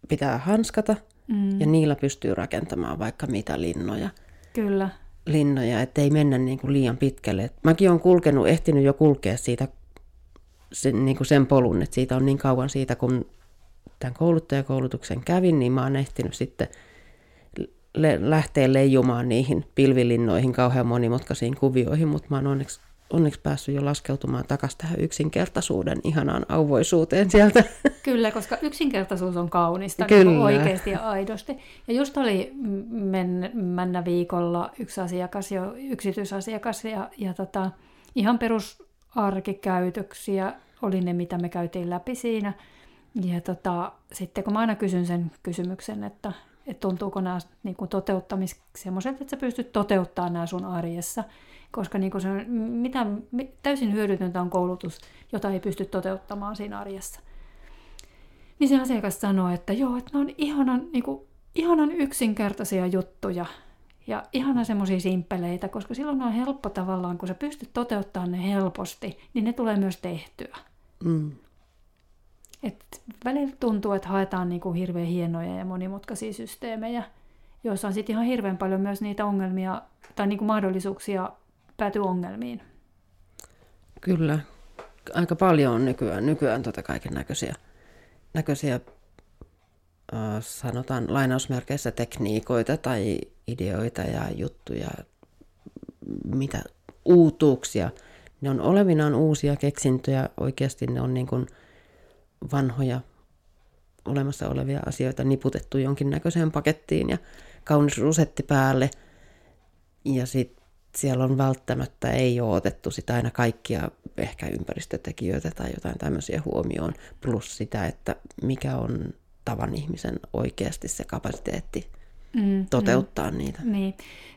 pitää hanskata. Mm. Ja niillä pystyy rakentamaan vaikka mitä linnoja. Kyllä. Linnoja, ettei mennä niin kuin liian pitkälle. Mäkin olen kulkenut, ehtinyt jo kulkea siitä sen, niin kuin sen polun, että siitä on niin kauan siitä, kun tämän kouluttajakoulutuksen kävin, niin mä oon ehtinyt sitten le- lähteä leijumaan niihin pilvilinnoihin kauhean monimutkaisiin kuvioihin, mutta mä oon onneksi, onneksi päässyt jo laskeutumaan takaisin tähän yksinkertaisuuden ihanaan auvoisuuteen sieltä. Kyllä, koska yksinkertaisuus on kaunista niin Kyllä. Niin oikeasti ja aidosti. Ja just oli men, mennä viikolla yksi asiakas, jo, yksityisasiakas ja, ja tota, ihan perusarkikäytöksiä oli ne, mitä me käytiin läpi siinä. Ja tota, sitten kun mä aina kysyn sen kysymyksen, että, että tuntuuko nämä niin toteuttamis semmoiset, että sä pystyt toteuttamaan nämä sun arjessa. Koska niin kuin se on, mitä, täysin hyödytöntä on koulutus, jota ei pysty toteuttamaan siinä arjessa. Niin se asiakas sanoi, että joo, että ne on ihanan, niin kuin, ihanan yksinkertaisia juttuja ja ihanan semmoisia simppeleitä, koska silloin on helppo tavallaan, kun sä pystyt toteuttamaan ne helposti, niin ne tulee myös tehtyä. Mm. Et välillä tuntuu, että haetaan niin kuin hirveän hienoja ja monimutkaisia systeemejä, joissa on sitten ihan hirveän paljon myös niitä ongelmia tai niin kuin mahdollisuuksia päätyä ongelmiin. Kyllä, aika paljon on nykyään, nykyään tota kaiken näköisiä, näköisiä äh, sanotaan lainausmerkeissä tekniikoita tai ideoita ja juttuja, mitä uutuuksia. Ne on olevinaan uusia keksintöjä, oikeasti ne on niin kuin – vanhoja olemassa olevia asioita niputettu jonkinnäköiseen pakettiin ja kaunis rusetti päälle. Ja sitten siellä on välttämättä ei ole otettu sitä aina kaikkia ehkä ympäristötekijöitä tai jotain tämmöisiä huomioon, plus sitä, että mikä on tavan ihmisen oikeasti se kapasiteetti mm, toteuttaa mm, niitä. Niin.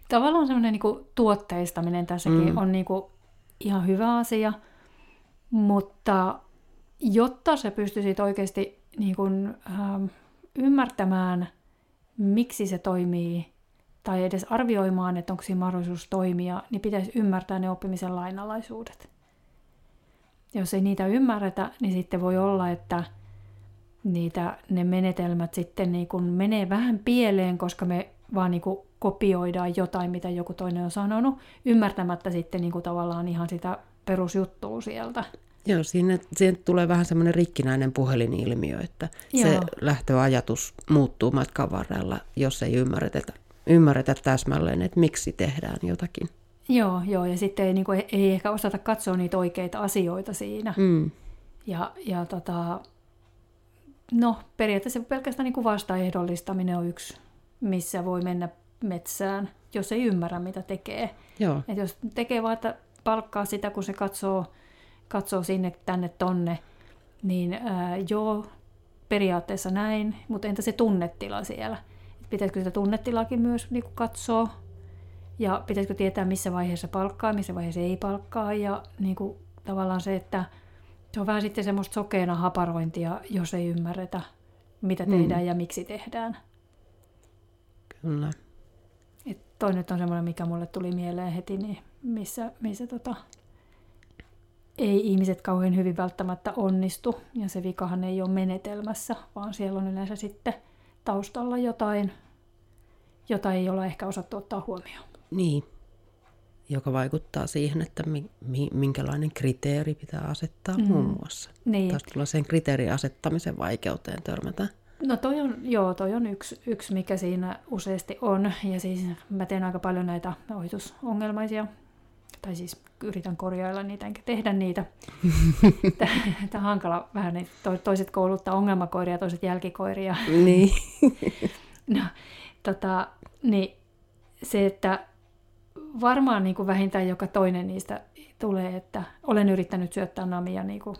Tavallaan semmoinen niin tuotteistaminen tässäkin mm. on niin kuin ihan hyvä asia, mutta jotta sä pystyisit oikeasti niin kun, ähm, ymmärtämään, miksi se toimii, tai edes arvioimaan, että onko siinä mahdollisuus toimia, niin pitäisi ymmärtää ne oppimisen lainalaisuudet. Jos ei niitä ymmärretä, niin sitten voi olla, että niitä, ne menetelmät sitten niin kun menee vähän pieleen, koska me vaan niin kuin kopioidaan jotain, mitä joku toinen on sanonut, ymmärtämättä sitten niin kuin tavallaan ihan sitä perusjuttua sieltä. Joo, siinä, siinä tulee vähän semmoinen rikkinäinen puhelinilmiö, että Joo. se lähtöajatus muuttuu matkan varrella, jos ei ymmärretä, ymmärretä täsmälleen, että miksi tehdään jotakin. Joo, joo ja sitten ei, niin kuin, ei ehkä osata katsoa niitä oikeita asioita siinä. Mm. Ja, ja tota, no, periaatteessa pelkästään niin kuin vastaehdollistaminen on yksi, missä voi mennä metsään, jos ei ymmärrä, mitä tekee. Joo. Et jos tekee vaan, että palkkaa sitä, kun se katsoo katsoo sinne, tänne, tonne, niin ää, joo, periaatteessa näin, mutta entä se tunnetila siellä? Pitäisikö sitä tunnetilaakin myös niin kuin katsoa? Ja pitäisikö tietää, missä vaiheessa palkkaa, missä vaiheessa ei palkkaa? Ja niin kuin, tavallaan se, että se on vähän sitten semmoista sokeena haparointia, jos ei ymmärretä, mitä tehdään mm. ja miksi tehdään. Kyllä. Et toi nyt on semmoinen, mikä mulle tuli mieleen heti, niin missä, missä tota, ei ihmiset kauhean hyvin välttämättä onnistu, ja se vikahan ei ole menetelmässä, vaan siellä on yleensä sitten taustalla jotain, jota ei ole ehkä osattu ottaa huomioon. Niin, joka vaikuttaa siihen, että mi- mi- minkälainen kriteeri pitää asettaa mm. muun muassa. Niin. Taas tulee sen kriteerin asettamisen vaikeuteen törmätä. No toi on, joo, toi on yksi, yksi, mikä siinä useasti on. Ja siis mä teen aika paljon näitä ohitusongelmaisia tai siis yritän korjailla niitä enkä tehdä niitä. Tämä on hankala vähän, niin toiset kouluttaa ongelmakoiria, toiset jälkikoiria. Niin. no, tota, niin se, että varmaan niin kuin vähintään joka toinen niistä tulee, että olen yrittänyt syöttää namia, niin kuin,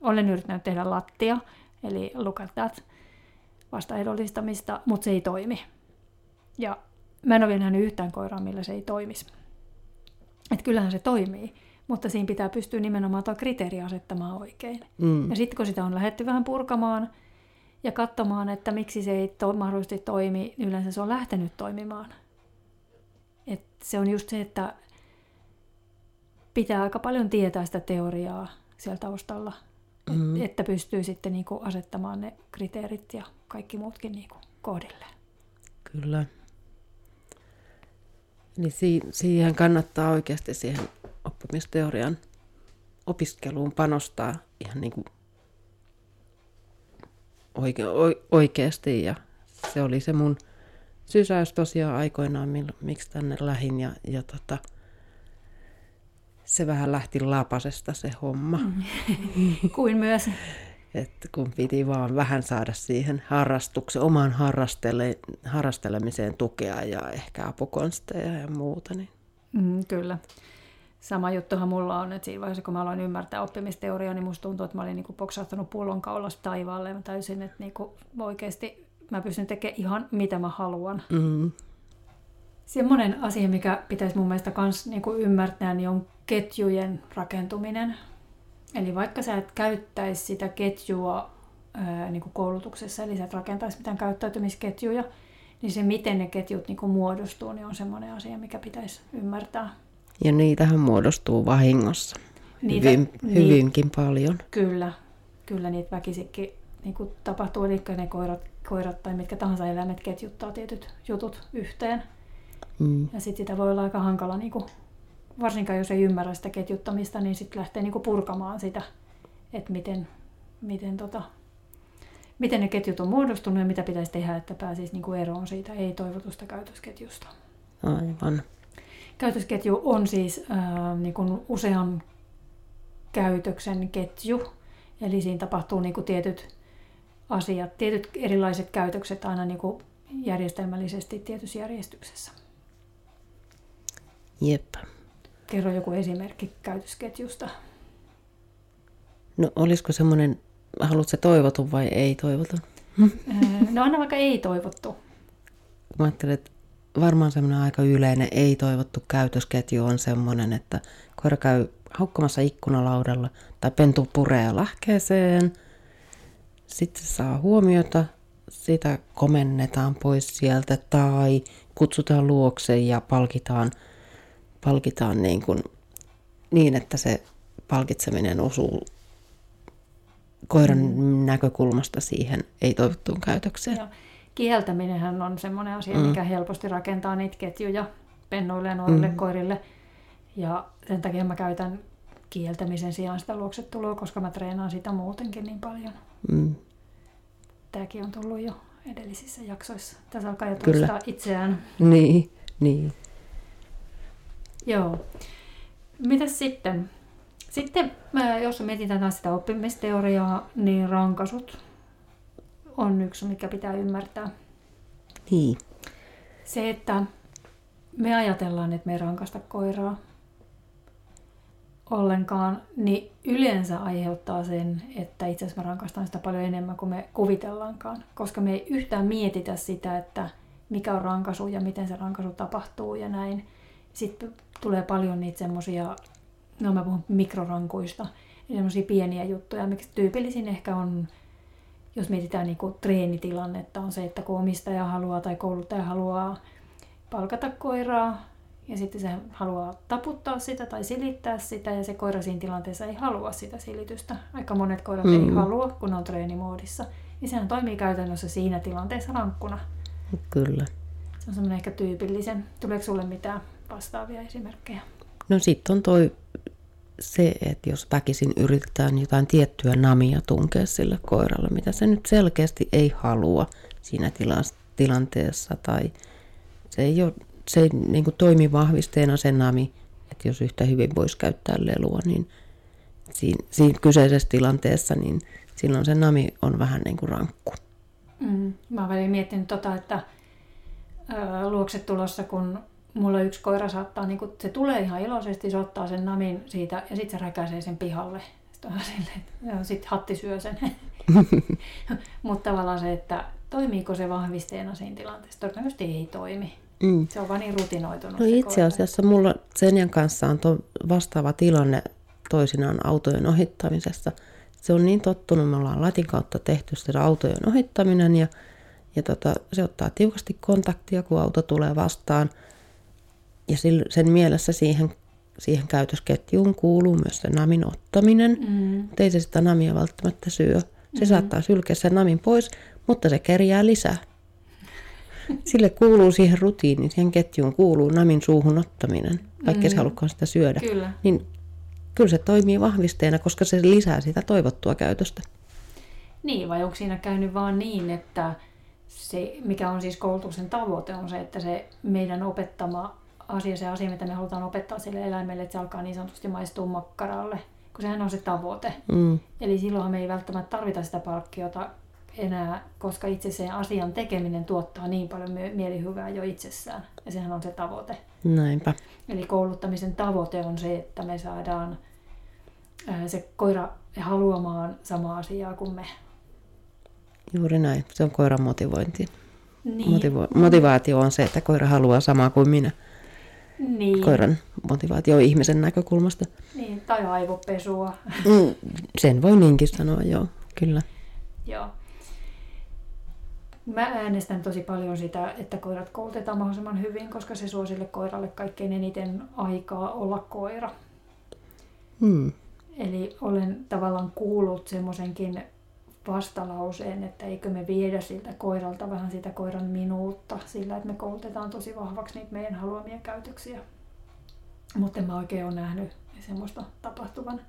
olen yrittänyt tehdä lattia, eli look at that, vastaehdollistamista, mutta se ei toimi. Ja mä en ole vielä nähnyt yhtään koiraa, millä se ei toimisi. Että kyllähän se toimii, mutta siinä pitää pystyä nimenomaan tuo kriteeri asettamaan oikein. Mm. Ja sitten kun sitä on lähetty vähän purkamaan ja katsomaan, että miksi se ei to- mahdollisesti toimi, niin yleensä se on lähtenyt toimimaan. Et se on just se, että pitää aika paljon tietää sitä teoriaa siellä taustalla, mm. että pystyy sitten niinku asettamaan ne kriteerit ja kaikki muutkin niinku kohdille. Kyllä. Niin si- siihen kannattaa oikeasti siihen oppimisteorian opiskeluun panostaa ihan niin kuin oike- oikeasti. Ja se oli se mun sysäys tosiaan aikoinaan, miksi tänne lähin. Ja, ja tota, se vähän lähti lapasesta se homma. Kuin myös. että kun piti vaan vähän saada siihen harrastuksen, omaan harrastele, harrastelemiseen tukea ja ehkä apukonsteja ja muuta. Niin. Mm, kyllä. Sama juttuhan mulla on, että siinä vaiheessa kun mä aloin ymmärtää oppimisteoriaa, niin musta tuntuu, että mä olin niin poksahtanut pullonkaulasta taivaalle. Mä täysin, että niin oikeasti mä pystyn tekemään ihan mitä mä haluan. Mm-hmm. Semmoinen asia, mikä pitäisi mun mielestä myös niin ymmärtää, niin on ketjujen rakentuminen. Eli vaikka sä et käyttäisi sitä ketjua ää, niin kuin koulutuksessa, eli sä et rakentaisi mitään käyttäytymisketjuja, niin se miten ne ketjut niin kuin muodostuu, niin on semmoinen asia, mikä pitäisi ymmärtää. Ja niitähän muodostuu vahingossa niitä, Hyvin, hyvinkin paljon. Kyllä, kyllä niitä väkisikin niin kuin tapahtuu, eli ne koirat, koirat tai mitkä tahansa eläimet ketjuttaa tietyt jutut yhteen. Mm. Ja sitten sitä voi olla aika hankala niin kuin varsinkaan jos ei ymmärrä sitä ketjuttamista, niin sitten lähtee niinku purkamaan sitä, että miten, miten, tota, miten ne ketjut on muodostunut ja mitä pitäisi tehdä, että pääsisi niinku eroon siitä ei-toivotusta käytösketjusta. Aivan. Käytösketju on siis ää, niinku usean käytöksen ketju, eli siinä tapahtuu niinku tietyt asiat, tietyt erilaiset käytökset aina niinku järjestelmällisesti tietyssä järjestyksessä. Jep. Kerro joku esimerkki käytösketjusta. No olisiko semmoinen, haluatko toivottu vai ei toivottu? No aina vaikka ei toivottu. Mä ajattelen, että varmaan semmoinen aika yleinen ei toivottu käytösketju on semmoinen, että koira käy haukkamassa ikkunalaudalla tai pentu puree lahkeeseen. Sitten se saa huomiota, sitä komennetaan pois sieltä tai kutsutaan luokse ja palkitaan – palkitaan niin, kuin, niin että se palkitseminen osuu koiran mm. näkökulmasta siihen ei-toivottuun käytökseen. Joo. Kieltäminenhän on semmoinen asia, mm. mikä helposti rakentaa niitä ketjuja pennoille ja nuorille mm. koirille. Ja sen takia mä käytän kieltämisen sijaan sitä luoksetuloa, koska mä treenaan sitä muutenkin niin paljon. Mm. Tämäkin on tullut jo edellisissä jaksoissa. Tässä alkaa jo toistaa itseään. Niin, niin. Joo. Mitäs sitten? Sitten, jos mietitään taas sitä oppimisteoriaa, niin rankasut on yksi, mikä pitää ymmärtää. Niin. Se, että me ajatellaan, että me ei rankasta koiraa ollenkaan, niin yleensä aiheuttaa sen, että itse asiassa me rankastaan sitä paljon enemmän kuin me kuvitellaankaan, koska me ei yhtään mietitä sitä, että mikä on rankasu ja miten se rankasu tapahtuu ja näin. Sitten tulee paljon niitä semmoisia, no mä puhun mikrorankuista, semmoisia pieniä juttuja, miksi tyypillisin ehkä on, jos mietitään niinku treenitilannetta, on se, että kun omistaja haluaa tai kouluttaja haluaa palkata koiraa, ja sitten se haluaa taputtaa sitä tai silittää sitä, ja se koira siinä tilanteessa ei halua sitä silitystä. Aika monet koirat mm. ei halua, kun on treenimoodissa. Niin sehän toimii käytännössä siinä tilanteessa rankkuna. Kyllä. Se on semmoinen ehkä tyypillisen. Tuleeko sulle mitään vastaavia esimerkkejä? No sitten on toi se, että jos väkisin yritetään jotain tiettyä namia tunkea sille koiralle, mitä se nyt selkeästi ei halua siinä tilanteessa, tai se ei, ole, se ei niin kuin toimi vahvisteena se nami, että jos yhtä hyvin voisi käyttää lelua, niin siinä, siinä kyseisessä tilanteessa, niin silloin se nami on vähän niin kuin rankku. Mm, mä olen miettinyt tota, että ää, luokse tulossa, kun mulla yksi koira saattaa, niin kun, se tulee ihan iloisesti, se ottaa sen namin siitä ja sitten se räkäisee sen pihalle. Sitten silleen, sitten hatti syö sen. Mutta tavallaan se, että toimiiko se vahvisteena siinä tilanteessa, todennäköisesti ei toimi. Mm. Se on vaan niin rutinoitunut. No itse asiassa mulla Senjan kanssa on to vastaava tilanne toisinaan autojen ohittamisessa. Se on niin tottunut, me ollaan latin kautta tehty sitä autojen ohittaminen ja, ja tota, se ottaa tiukasti kontaktia, kun auto tulee vastaan. Ja sen mielessä siihen, siihen käytösketjuun kuuluu myös se namin ottaminen. Mm. ei se sitä namia välttämättä syö. Se mm. saattaa sylkeä sen namin pois, mutta se kerjää lisää. Sille kuuluu siihen rutiiniin, siihen ketjuun kuuluu namin suuhun ottaminen, vaikka mm. se halukaan sitä syödä. Kyllä. Niin kyllä se toimii vahvisteena, koska se lisää sitä toivottua käytöstä. Niin, vai onko siinä käynyt vaan niin, että se, mikä on siis koulutuksen tavoite, on se, että se meidän opettama asia, se asia, mitä me halutaan opettaa sille eläimelle, että se alkaa niin sanotusti maistua makkaralle, kun sehän on se tavoite. Mm. Eli silloinhan me ei välttämättä tarvita sitä palkkiota enää, koska itse sen asian tekeminen tuottaa niin paljon mielihyvää jo itsessään. Ja sehän on se tavoite. Näinpä. Eli kouluttamisen tavoite on se, että me saadaan se koira haluamaan samaa asiaa kuin me. Juuri näin. Se on koiran motivointi. Niin. Motivo- motivaatio on se, että koira haluaa samaa kuin minä. Niin. Koiran motivaatio ihmisen näkökulmasta. Niin, tai aivopesua. Mm, sen voi niinkin sanoa, joo, kyllä. Joo. Mä äänestän tosi paljon sitä, että koirat koulutetaan mahdollisimman hyvin, koska se suo sille koiralle kaikkein eniten aikaa olla koira. Hmm. Eli olen tavallaan kuullut semmoisenkin vastalauseen, että eikö me viedä siltä koiralta vähän sitä koiran minuutta sillä, että me koulutetaan tosi vahvaksi niitä meidän haluamia käytöksiä. Mutta en mä oikein ole nähnyt semmoista tapahtuvan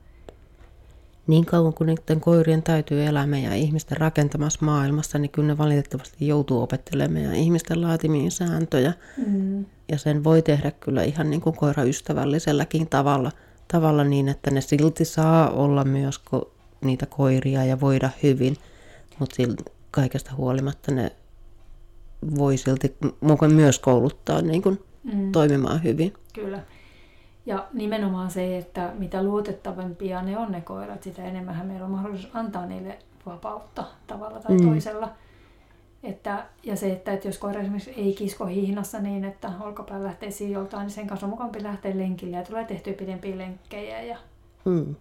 niin kauan kuin niiden koirien täytyy elää meidän ihmisten rakentamassa maailmassa, niin kyllä ne valitettavasti joutuu opettelemaan meidän ihmisten laatimiin sääntöjä. Mm. Ja sen voi tehdä kyllä ihan niin kuin koiraystävälliselläkin tavalla, tavalla niin, että ne silti saa olla myös ko- niitä koiria ja voida hyvin, mutta kaikesta huolimatta ne voi silti myös kouluttaa niin kuin mm. toimimaan hyvin. Kyllä. Ja nimenomaan se, että mitä luotettavampia ne on ne koirat, sitä enemmän meillä on mahdollisuus antaa niille vapautta tavalla tai mm. toisella. Että, ja se, että, että jos koira esimerkiksi ei kisko hihnassa niin, että olkapää lähtee sijoltaan, niin sen kanssa on mukavampi lähteä lenkille ja tulee tehtyä pidempiä lenkkejä ja, mm.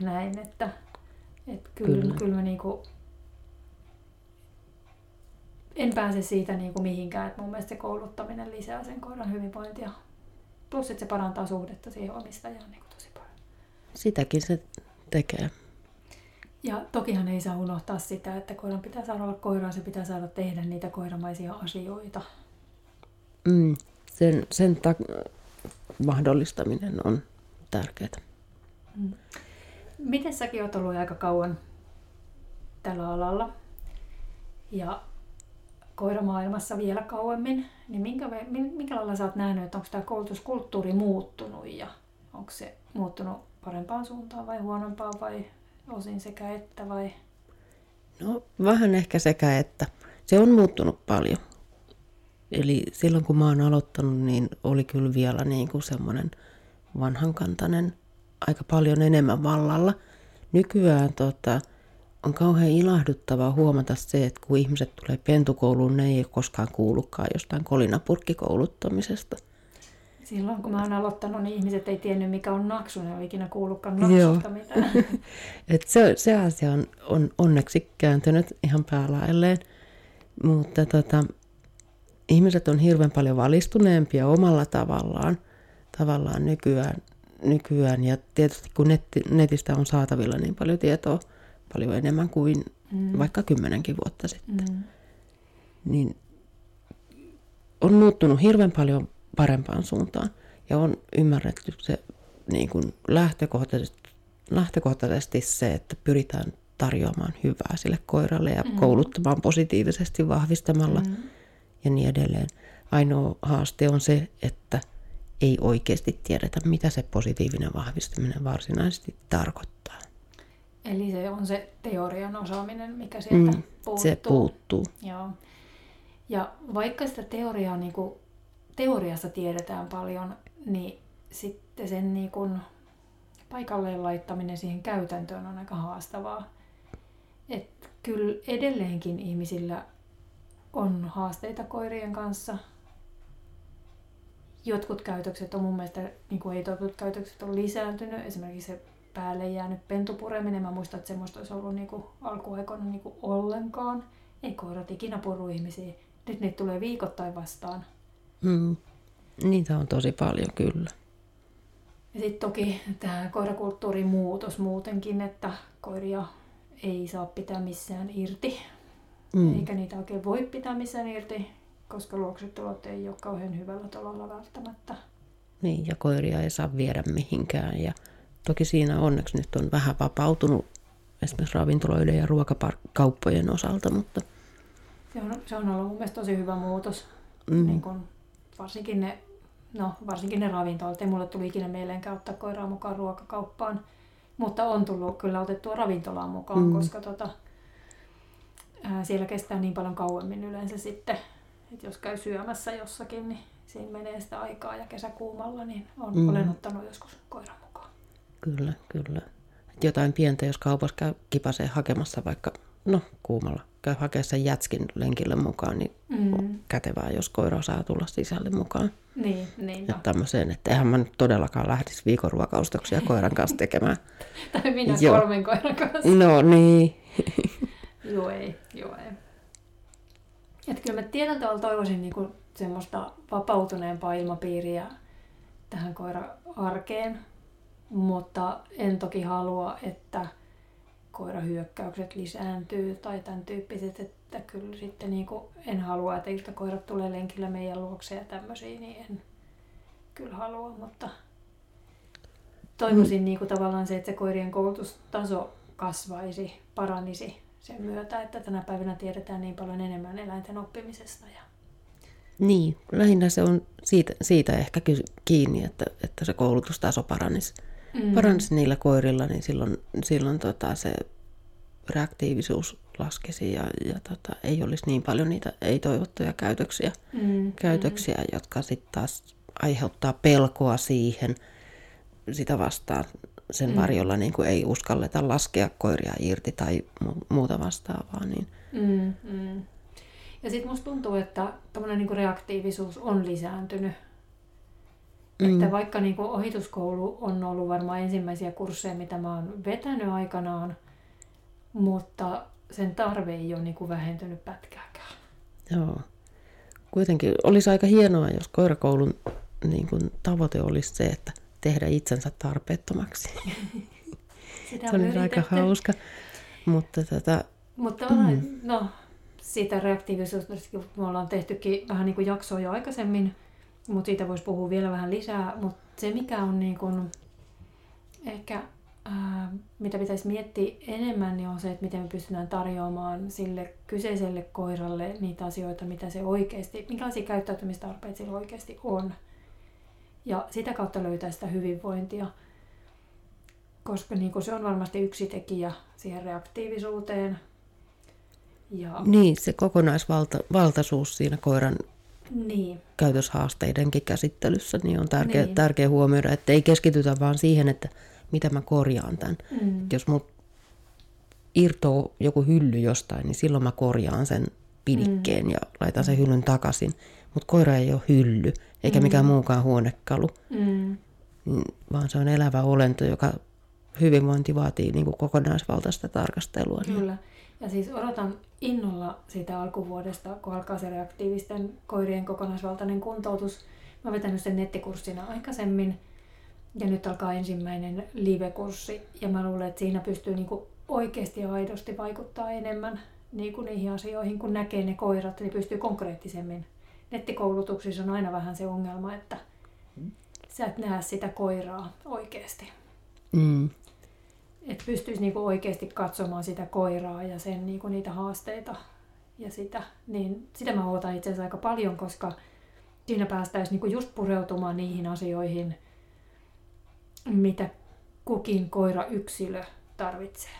ja näin. Että, että kyllä, kyllä. kyllä mä niinku, en pääse siitä niinku mihinkään, että mun mielestä se kouluttaminen lisää sen koiran hyvinvointia Plus, että se parantaa suhdetta siihen omistajaan niin tosi paljon. Sitäkin se tekee. Ja tokihan ei saa unohtaa sitä, että koiran pitää saada olla koiraa, se pitää saada tehdä niitä koiramaisia asioita. Mm, sen sen ta- mahdollistaminen on tärkeää. Mm. Miten säkin olet ollut aika kauan tällä alalla? Ja koiramaailmassa vielä kauemmin, niin minkä, minkä lailla sä oot nähnyt, että onko tämä koulutuskulttuuri muuttunut ja onko se muuttunut parempaan suuntaan vai huonompaan vai osin sekä että vai? No vähän ehkä sekä että. Se on muuttunut paljon. Eli silloin kun mä oon aloittanut, niin oli kyllä vielä niin kuin semmoinen vanhankantainen aika paljon enemmän vallalla. Nykyään tota, on kauhean ilahduttavaa huomata se, että kun ihmiset tulee pentukouluun, ne ei ole koskaan kuullutkaan jostain kolinapurkkikouluttamisesta. Silloin kun mä oon aloittanut, niin ihmiset ei tiennyt mikä on naksu, ne ei ikinä kuullutkaan naksusta mitään. Et se, se asia on, on onneksi kääntynyt ihan päälailleen, mutta tota, ihmiset on hirveän paljon valistuneempia omalla tavallaan, tavallaan nykyään, nykyään. ja tietysti kun netti, netistä on saatavilla niin paljon tietoa, paljon enemmän kuin mm. vaikka kymmenenkin vuotta sitten. Mm. Niin on muuttunut hirveän paljon parempaan suuntaan ja on ymmärretty se niin kuin lähtökohtaisesti, lähtökohtaisesti se, että pyritään tarjoamaan hyvää sille koiralle ja mm. kouluttamaan positiivisesti vahvistamalla mm. ja niin edelleen. Ainoa haaste on se, että ei oikeasti tiedetä, mitä se positiivinen vahvistaminen varsinaisesti tarkoittaa. Eli se on se teorian osaaminen, mikä sieltä mm, puuttuu. Se puuttuu. Joo. Ja vaikka sitä teoriaa niin kuin teoriassa tiedetään paljon, niin sitten sen niin kuin paikalleen laittaminen siihen käytäntöön on aika haastavaa. Et kyllä edelleenkin ihmisillä on haasteita koirien kanssa. Jotkut käytökset on mun mielestä, niin kuin ei-toivotut käytökset on lisääntynyt. Esimerkiksi se päälle jäänyt pentupureminen. Mä muistan, että semmoista olisi ollut niin kuin alkuaikoina niin kuin ollenkaan. Ei koirat ikinä puru ihmisiä. Nyt niitä tulee viikoittain vastaan. Mm. Niitä on tosi paljon kyllä. Ja sitten toki tämä koirakulttuurin muutos muutenkin, että koiria ei saa pitää missään irti. Mm. Eikä niitä oikein voi pitää missään irti, koska luoksetulot ei ole kauhean hyvällä tolalla välttämättä. Niin, ja koiria ei saa viedä mihinkään. Ja toki siinä onneksi nyt on vähän vapautunut esimerkiksi ravintoloiden ja ruokakauppojen osalta, mutta... Se on, se on ollut mun mielestä tosi hyvä muutos. Mm. Niin kun, varsinkin ne no varsinkin ne ravintolat. Ei mulle tuli ikinä mieleenkään ottaa koiraa mukaan ruokakauppaan. Mutta on tullut kyllä otettua ravintolaan mukaan, mm. koska tota, ää, siellä kestää niin paljon kauemmin yleensä sitten. Että jos käy syömässä jossakin, niin siinä menee sitä aikaa ja kesäkuumalla, niin on, mm. olen ottanut joskus koiran mukaan. Kyllä, kyllä. Et jotain pientä, jos kaupassa käy kipasee hakemassa vaikka, no kuumalla, käy hakemaan sen jätskin lenkille mukaan, niin mm. on kätevää, jos koira saa tulla sisälle mukaan. Niin, niin. Ja tämmöiseen, että eihän mä nyt todellakaan lähtisi viikon ruokaustoksia koiran kanssa tekemään. tai minä Joo. kolmen koiran kanssa. No niin. joo ei, joo ei. Että kyllä mä tiedän tavalla toivoisin niinku semmoista vapautuneempaa ilmapiiriä tähän koira-arkeen, mutta en toki halua, että koirahyökkäykset lisääntyy tai tämän tyyppiset, että kyllä sitten niin kuin en halua, että iltakoirat tulee lenkillä meidän luokse ja tämmöisiä, niin en kyllä halua, mutta toivoisin mm. niin kuin tavallaan se, että se koirien koulutustaso kasvaisi, paranisi sen myötä, että tänä päivänä tiedetään niin paljon enemmän eläinten oppimisesta. Ja... Niin, lähinnä se on siitä, siitä ehkä kiinni, että, että se koulutustaso paranisi mm. paransi niillä koirilla, niin silloin, silloin tota, se reaktiivisuus laskisi ja, ja tota, ei olisi niin paljon niitä ei-toivottuja käytöksiä, mm. käytöksiä mm. jotka sitten taas aiheuttaa pelkoa siihen sitä vastaan sen mm. varjolla niin kuin ei uskalleta laskea koiria irti tai muuta vastaavaa. Niin. Mm, mm. Ja sitten musta tuntuu, että tämmöinen niin reaktiivisuus on lisääntynyt Mm. Että vaikka niin kuin ohituskoulu on ollut varmaan ensimmäisiä kursseja, mitä mä oon vetänyt aikanaan, mutta sen tarve ei ole niin kuin vähentynyt pätkääkään. Joo. Kuitenkin olisi aika hienoa, jos koirakoulun niin kuin tavoite olisi se, että tehdä itsensä tarpeettomaksi. Sitä se olisi aika hauska. Mutta, tätä, mutta mm. no, siitä reaktiivisuudesta me ollaan tehtykin vähän niin kuin jaksoa jo aikaisemmin, mutta siitä voisi puhua vielä vähän lisää. Mutta se mikä on niin kun, ehkä ää, mitä pitäisi miettiä enemmän, niin on se, että miten me pystytään tarjoamaan sille kyseiselle koiralle niitä asioita, mitä se oikeasti, minkälaisia käyttäytymistarpeita sillä oikeasti on. Ja sitä kautta löytää sitä hyvinvointia, koska niin se on varmasti yksi tekijä siihen reaktiivisuuteen. Ja... Niin, se kokonaisvaltaisuus siinä koiran niin. käytöshaasteidenkin käsittelyssä, niin on tärkeä, niin. tärkeä huomioida, että ei keskitytä vaan siihen, että mitä mä korjaan tämän. Mm. Jos mut irtoo joku hylly jostain, niin silloin mä korjaan sen pinikkeen mm. ja laitan sen hyllyn takaisin. Mutta koira ei ole hylly, eikä mm. mikään muukaan huonekalu, mm. niin, vaan se on elävä olento, joka hyvinvointi vaatii niin kuin kokonaisvaltaista tarkastelua. Kyllä. Niin. Ja siis odotan innolla siitä alkuvuodesta, kun alkaa se reaktiivisten koirien kokonaisvaltainen kuntoutus. Mä oon vetänyt sen nettikurssina aikaisemmin ja nyt alkaa ensimmäinen live-kurssi ja mä luulen, että siinä pystyy niinku oikeasti ja aidosti vaikuttaa enemmän niinku niihin asioihin, kun näkee ne koirat, niin pystyy konkreettisemmin. Nettikoulutuksissa on aina vähän se ongelma, että sä et näe sitä koiraa oikeasti. Mm että pystyisi niinku oikeasti katsomaan sitä koiraa ja sen niinku niitä haasteita ja sitä, niin sitä mä odotan itse asiassa aika paljon, koska siinä päästäisiin niinku just pureutumaan niihin asioihin, mitä kukin koira yksilö tarvitsee.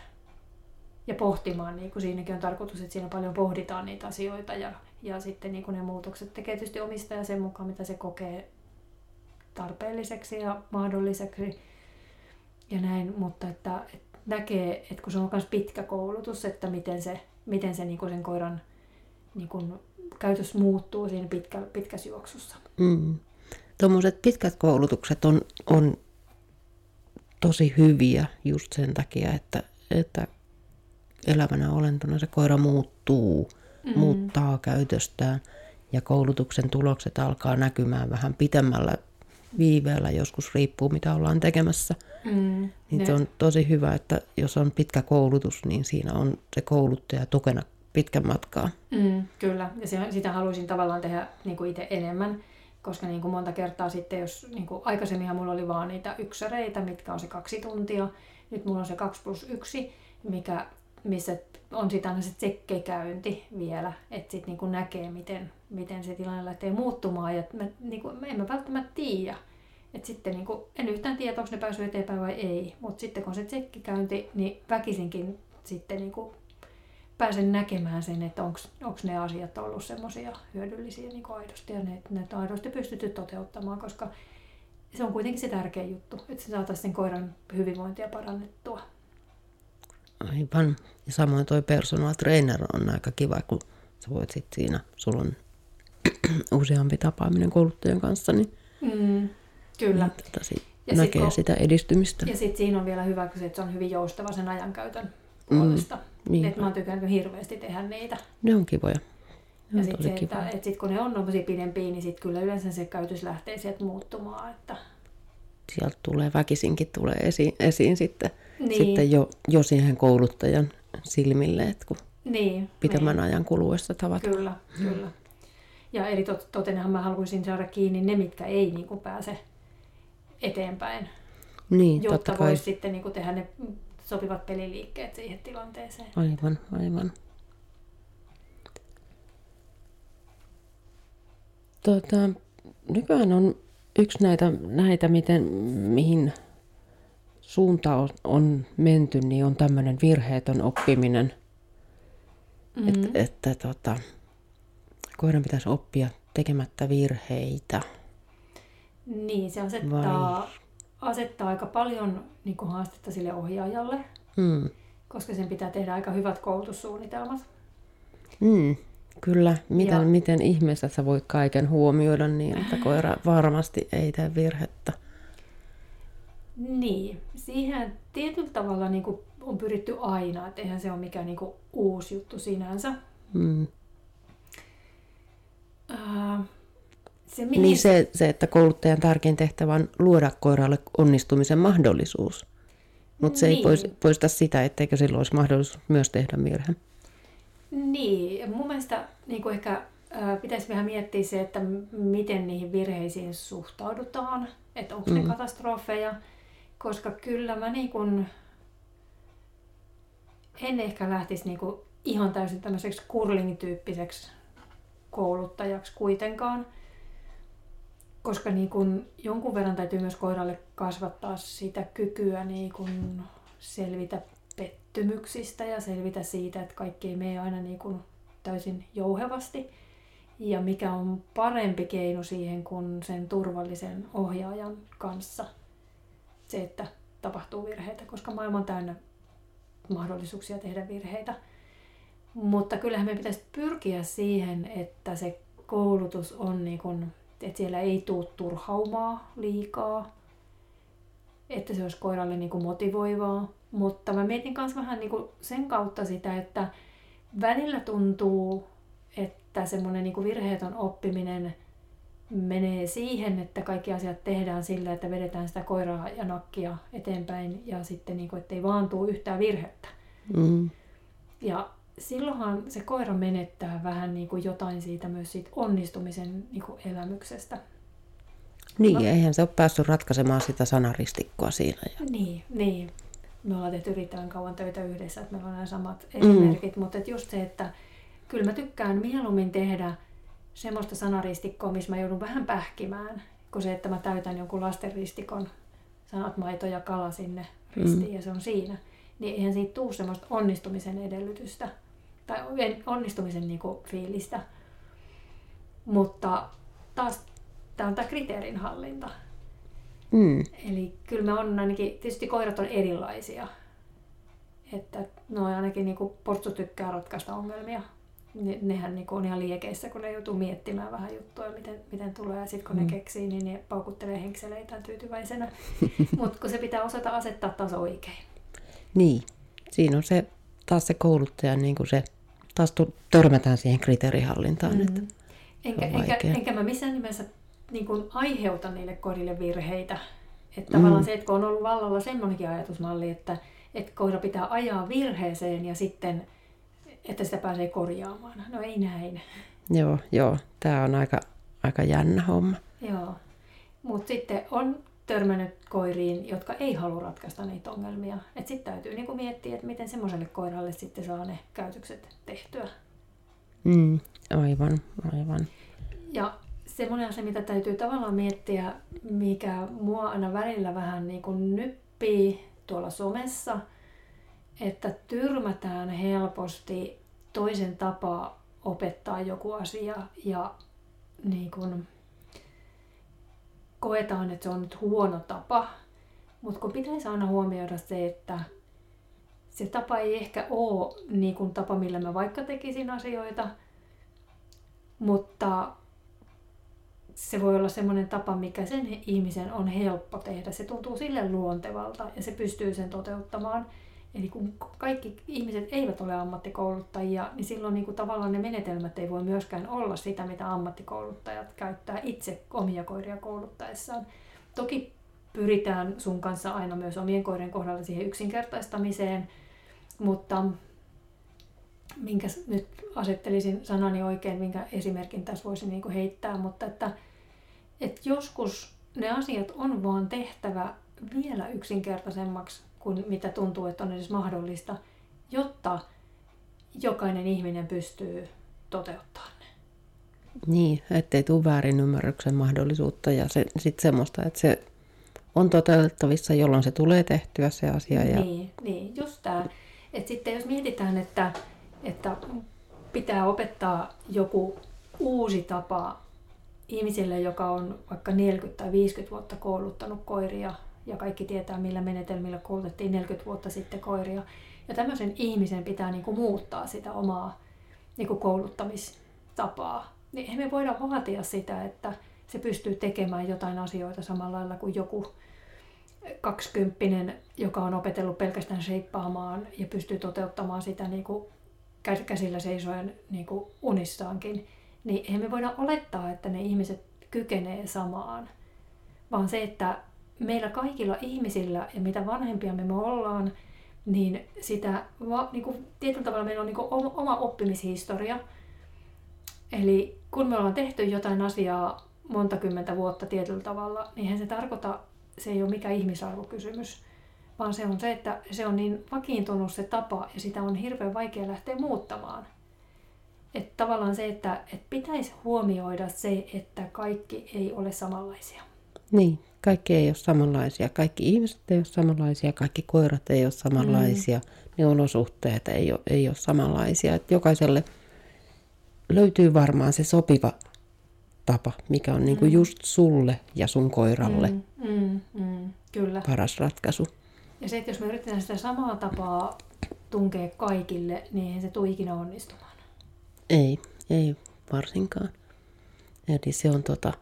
Ja pohtimaan, niin kuin siinäkin on tarkoitus, että siinä paljon pohditaan niitä asioita ja Ja sitten niin ne muutokset tekee tietysti omistaja sen mukaan, mitä se kokee tarpeelliseksi ja mahdolliseksi ja näin, mutta että, että näkee, että kun se on myös pitkä koulutus, että miten se, miten se niin sen koiran niin kuin käytös muuttuu siinä pitkä, pitkässä juoksussa. Mm. Tuommoiset pitkät koulutukset on, on tosi hyviä just sen takia, että, että elävänä olentona se koira muuttuu, mm. muuttaa käytöstään ja koulutuksen tulokset alkaa näkymään vähän pitemmällä viiveellä, joskus riippuu mitä ollaan tekemässä. Mm, niin se on tosi hyvä, että jos on pitkä koulutus, niin siinä on se kouluttaja tukena pitkän matkaa. Mm, kyllä, ja se, sitä haluaisin tavallaan tehdä niin kuin itse enemmän, koska niin kuin monta kertaa sitten, jos niin kuin aikaisemminhan mulla oli vaan niitä yksäreitä, mitkä on se kaksi tuntia, nyt mulla on se kaksi plus yksi, mikä, missä on sitten aina se tsekkekäynti vielä, että sitten niin näkee, miten, miten se tilanne lähtee muuttumaan, ja mä, niin kuin, en mä välttämättä tiedä, et sitten niin kuin, en yhtään tiedä, onko ne päässyt eteenpäin vai ei, mutta sitten kun on se tsekkikäynti, niin väkisinkin sitten niin kuin pääsen näkemään sen, että onko ne asiat ollut semmoisia hyödyllisiä niin aidosti ja ne, ne on aidosti pystytty toteuttamaan, koska se on kuitenkin se tärkeä juttu, että se saataisiin sen koiran hyvinvointia parannettua. Aivan. Ja samoin toi personal trainer on aika kiva, kun sä voit sitten siinä, sulla on useampi tapaaminen kouluttajan kanssa, niin, mm, kyllä. Niin, tota, sit ja näkee sit, sitä edistymistä. Ja sitten siinä on vielä hyvä, että se on hyvin joustava sen ajankäytön puolesta. Mm, niin. Että mä oon tykännyt hirveästi tehdä niitä. Ne on kivoja. Ne ja sitten se, että, että sit kun ne on noin pidempiä, niin sitten kyllä yleensä se käytös lähtee sieltä muuttumaan. Että... Sieltä tulee väkisinkin tulee esiin, esiin sitten, niin. sitten jo, jo siihen kouluttajan silmille, että kun niin, pitemmän niin. ajan kuluessa tavataan. Kyllä, kyllä. Ja eli tot, totenhan mä haluaisin saada kiinni ne, mitkä ei niin kuin pääse eteenpäin. Niin, jotta voisi sitten niin kuin tehdä ne sopivat peliliikkeet siihen tilanteeseen. Aivan, aivan. Tota, nykyään on yksi näitä, näitä miten, mihin suunta on, on menty, niin on tämmöinen virheetön oppiminen. Mm-hmm. Että, että tota, koiran pitäisi oppia tekemättä virheitä. Niin, se asettaa, Vai? asettaa aika paljon niin kuin haastetta sille ohjaajalle, mm. koska sen pitää tehdä aika hyvät koulutussuunnitelmat. Mm, kyllä. Miten, ja, miten ihmeessä sä voit kaiken huomioida niin, että koira varmasti ei tee virhettä? Niin, siihen tietyllä tavalla niin kuin on pyritty aina, että eihän se ole mikään niin kuin uusi juttu sinänsä. Mm. Uh, se, mihin... Niin se, se, että kouluttajan tärkein tehtävä on luoda koiralle onnistumisen mahdollisuus. Mutta se niin. ei poista sitä, etteikö silloin olisi mahdollisuus myös tehdä virhe. Niin, mun mielestä niin kuin ehkä äh, pitäisi vähän miettiä se, että miten niihin virheisiin suhtaudutaan, että onko mm. ne katastrofeja, koska kyllä mä niin kuin, en ehkä lähtisi niin kuin ihan täysin tämmöiseksi curling-tyyppiseksi kouluttajaksi kuitenkaan, koska niin kun jonkun verran täytyy myös koiralle kasvattaa sitä kykyä niin kun selvitä pettymyksistä ja selvitä siitä, että kaikki ei mene aina niin kun täysin jouhevasti. Ja mikä on parempi keino siihen kuin sen turvallisen ohjaajan kanssa se, että tapahtuu virheitä, koska maailma on täynnä mahdollisuuksia tehdä virheitä. Mutta kyllähän me pitäisi pyrkiä siihen, että se koulutus on niin kuin että siellä ei tule turhaumaa liikaa, että se olisi koiralle niin kuin motivoivaa. Mutta mä mietin myös vähän niin kuin sen kautta sitä, että välillä tuntuu, että semmoinen niin virheetön oppiminen menee siihen, että kaikki asiat tehdään sillä, että vedetään sitä koiraa ja nakkia eteenpäin ja sitten niin kuin, ettei vaan tule yhtään virhettä. Mm. Ja silloinhan se koira menettää vähän niin kuin jotain siitä myös siitä onnistumisen niin kuin elämyksestä. Niin, no, eihän se ole päässyt ratkaisemaan sitä sanaristikkoa siinä. Ja... Niin, niin. Me ollaan tehty riittävän kauan töitä yhdessä, että meillä on nämä samat mm. esimerkit, mutta just se, että kyllä mä tykkään mieluummin tehdä semmoista sanaristikkoa, missä mä joudun vähän pähkimään, kuin se, että mä täytän jonkun lastenristikon sanat maito ja kala sinne ristiin mm. ja se on siinä. Niin eihän siitä tule semmoista onnistumisen edellytystä tai onnistumisen niin kuin, fiilistä. Mutta taas tämä on tämä kriteerinhallinta. Mm. Eli kyllä me on ainakin, tietysti koirat on erilaisia. Että no ainakin niin kuin portsu tykkää ratkaista ongelmia. Ne, nehän niin on ihan liekeissä, kun ne joutuu miettimään vähän juttuja, miten, miten tulee. Ja sitten kun mm. ne keksii, niin ne paukuttelee henkseleitään tyytyväisenä. Mutta kun se pitää osata asettaa taas oikein. Niin, siinä on se taas se kouluttaja, niin kuin se, taas törmätään siihen kriteerihallintaan. Mm. Että enkä, enkä, enkä mä missään nimessä niin kuin aiheuta niille koirille virheitä. Että tavallaan mm. se, että kun on ollut vallalla semmoinenkin ajatusmalli, että, että koira pitää ajaa virheeseen ja sitten, että sitä pääsee korjaamaan. No ei näin. Joo, joo. Tämä on aika, aika jännä homma. Joo. Mutta sitten on törmännyt koiriin, jotka ei halua ratkaista niitä ongelmia. Sitten täytyy niinku miettiä, että miten semmoiselle koiralle sitten saa ne käytökset tehtyä. Mm, aivan, aivan. Ja semmoinen asia, mitä täytyy tavallaan miettiä, mikä mua aina välillä vähän niin kuin nyppii tuolla somessa, että tyrmätään helposti toisen tapa opettaa joku asia ja niin kuin koetaan, että se on nyt huono tapa. Mutta kun pitäisi aina huomioida se, että se tapa ei ehkä ole niin kuin tapa, millä mä vaikka tekisin asioita, mutta se voi olla semmoinen tapa, mikä sen ihmisen on helppo tehdä. Se tuntuu sille luontevalta ja se pystyy sen toteuttamaan. Eli kun kaikki ihmiset eivät ole ammattikouluttajia, niin silloin niin kuin tavallaan ne menetelmät ei voi myöskään olla sitä, mitä ammattikouluttajat käyttää itse omia koiria kouluttaessaan. Toki pyritään sun kanssa aina myös omien koirien kohdalla siihen yksinkertaistamiseen, mutta minkä nyt asettelisin sanani oikein, minkä esimerkin tässä voisi niin kuin heittää, mutta että, että joskus ne asiat on vaan tehtävä vielä yksinkertaisemmaksi kuin mitä tuntuu, että on edes mahdollista, jotta jokainen ihminen pystyy toteuttamaan ne. Niin, ettei tule väärin ymmärryksen mahdollisuutta ja se, sitten semmoista, että se on toteutettavissa, jolloin se tulee tehtyä se asia. Ja... Niin, niin just tämä. Että sitten jos mietitään, että että pitää opettaa joku uusi tapa ihmiselle, joka on vaikka 40 tai 50 vuotta kouluttanut koiria ja kaikki tietää, millä menetelmillä koulutettiin 40 vuotta sitten koiria. Ja tämmöisen ihmisen pitää niin kuin muuttaa sitä omaa niin kuin kouluttamistapaa. Niin me voidaan vaatia sitä, että se pystyy tekemään jotain asioita samalla lailla kuin joku kaksikymppinen, joka on opetellut pelkästään sheippaamaan ja pystyy toteuttamaan sitä niin kuin käsillä seisoen niin kuin unissaankin, niin eihän me voida olettaa, että ne ihmiset kykenee samaan. Vaan se, että meillä kaikilla ihmisillä ja mitä vanhempia me, ollaan, niin sitä niin kuin, tietyllä tavalla meillä on niin kuin oma oppimishistoria. Eli kun me ollaan tehty jotain asiaa monta kymmentä vuotta tietyllä tavalla, niin se tarkoita, se ei ole mikään ihmisarvokysymys, vaan se on se, että se on niin vakiintunut se tapa ja sitä on hirveän vaikea lähteä muuttamaan. Että tavallaan se, että, että pitäisi huomioida se, että kaikki ei ole samanlaisia. Niin, kaikki ei ole samanlaisia. Kaikki ihmiset ei ole samanlaisia, kaikki koirat ei ole samanlaisia, mm. ne olosuhteet ei ole, ei ole samanlaisia. Että jokaiselle löytyy varmaan se sopiva tapa, mikä on niinku mm. just sulle ja sun koiralle mm, mm, mm, kyllä. paras ratkaisu. Ja se, että jos me yritetään sitä samaa tapaa tunkea kaikille, niin eihän se tule ikinä onnistumaan. Ei, ei varsinkaan. Eli se on, tota,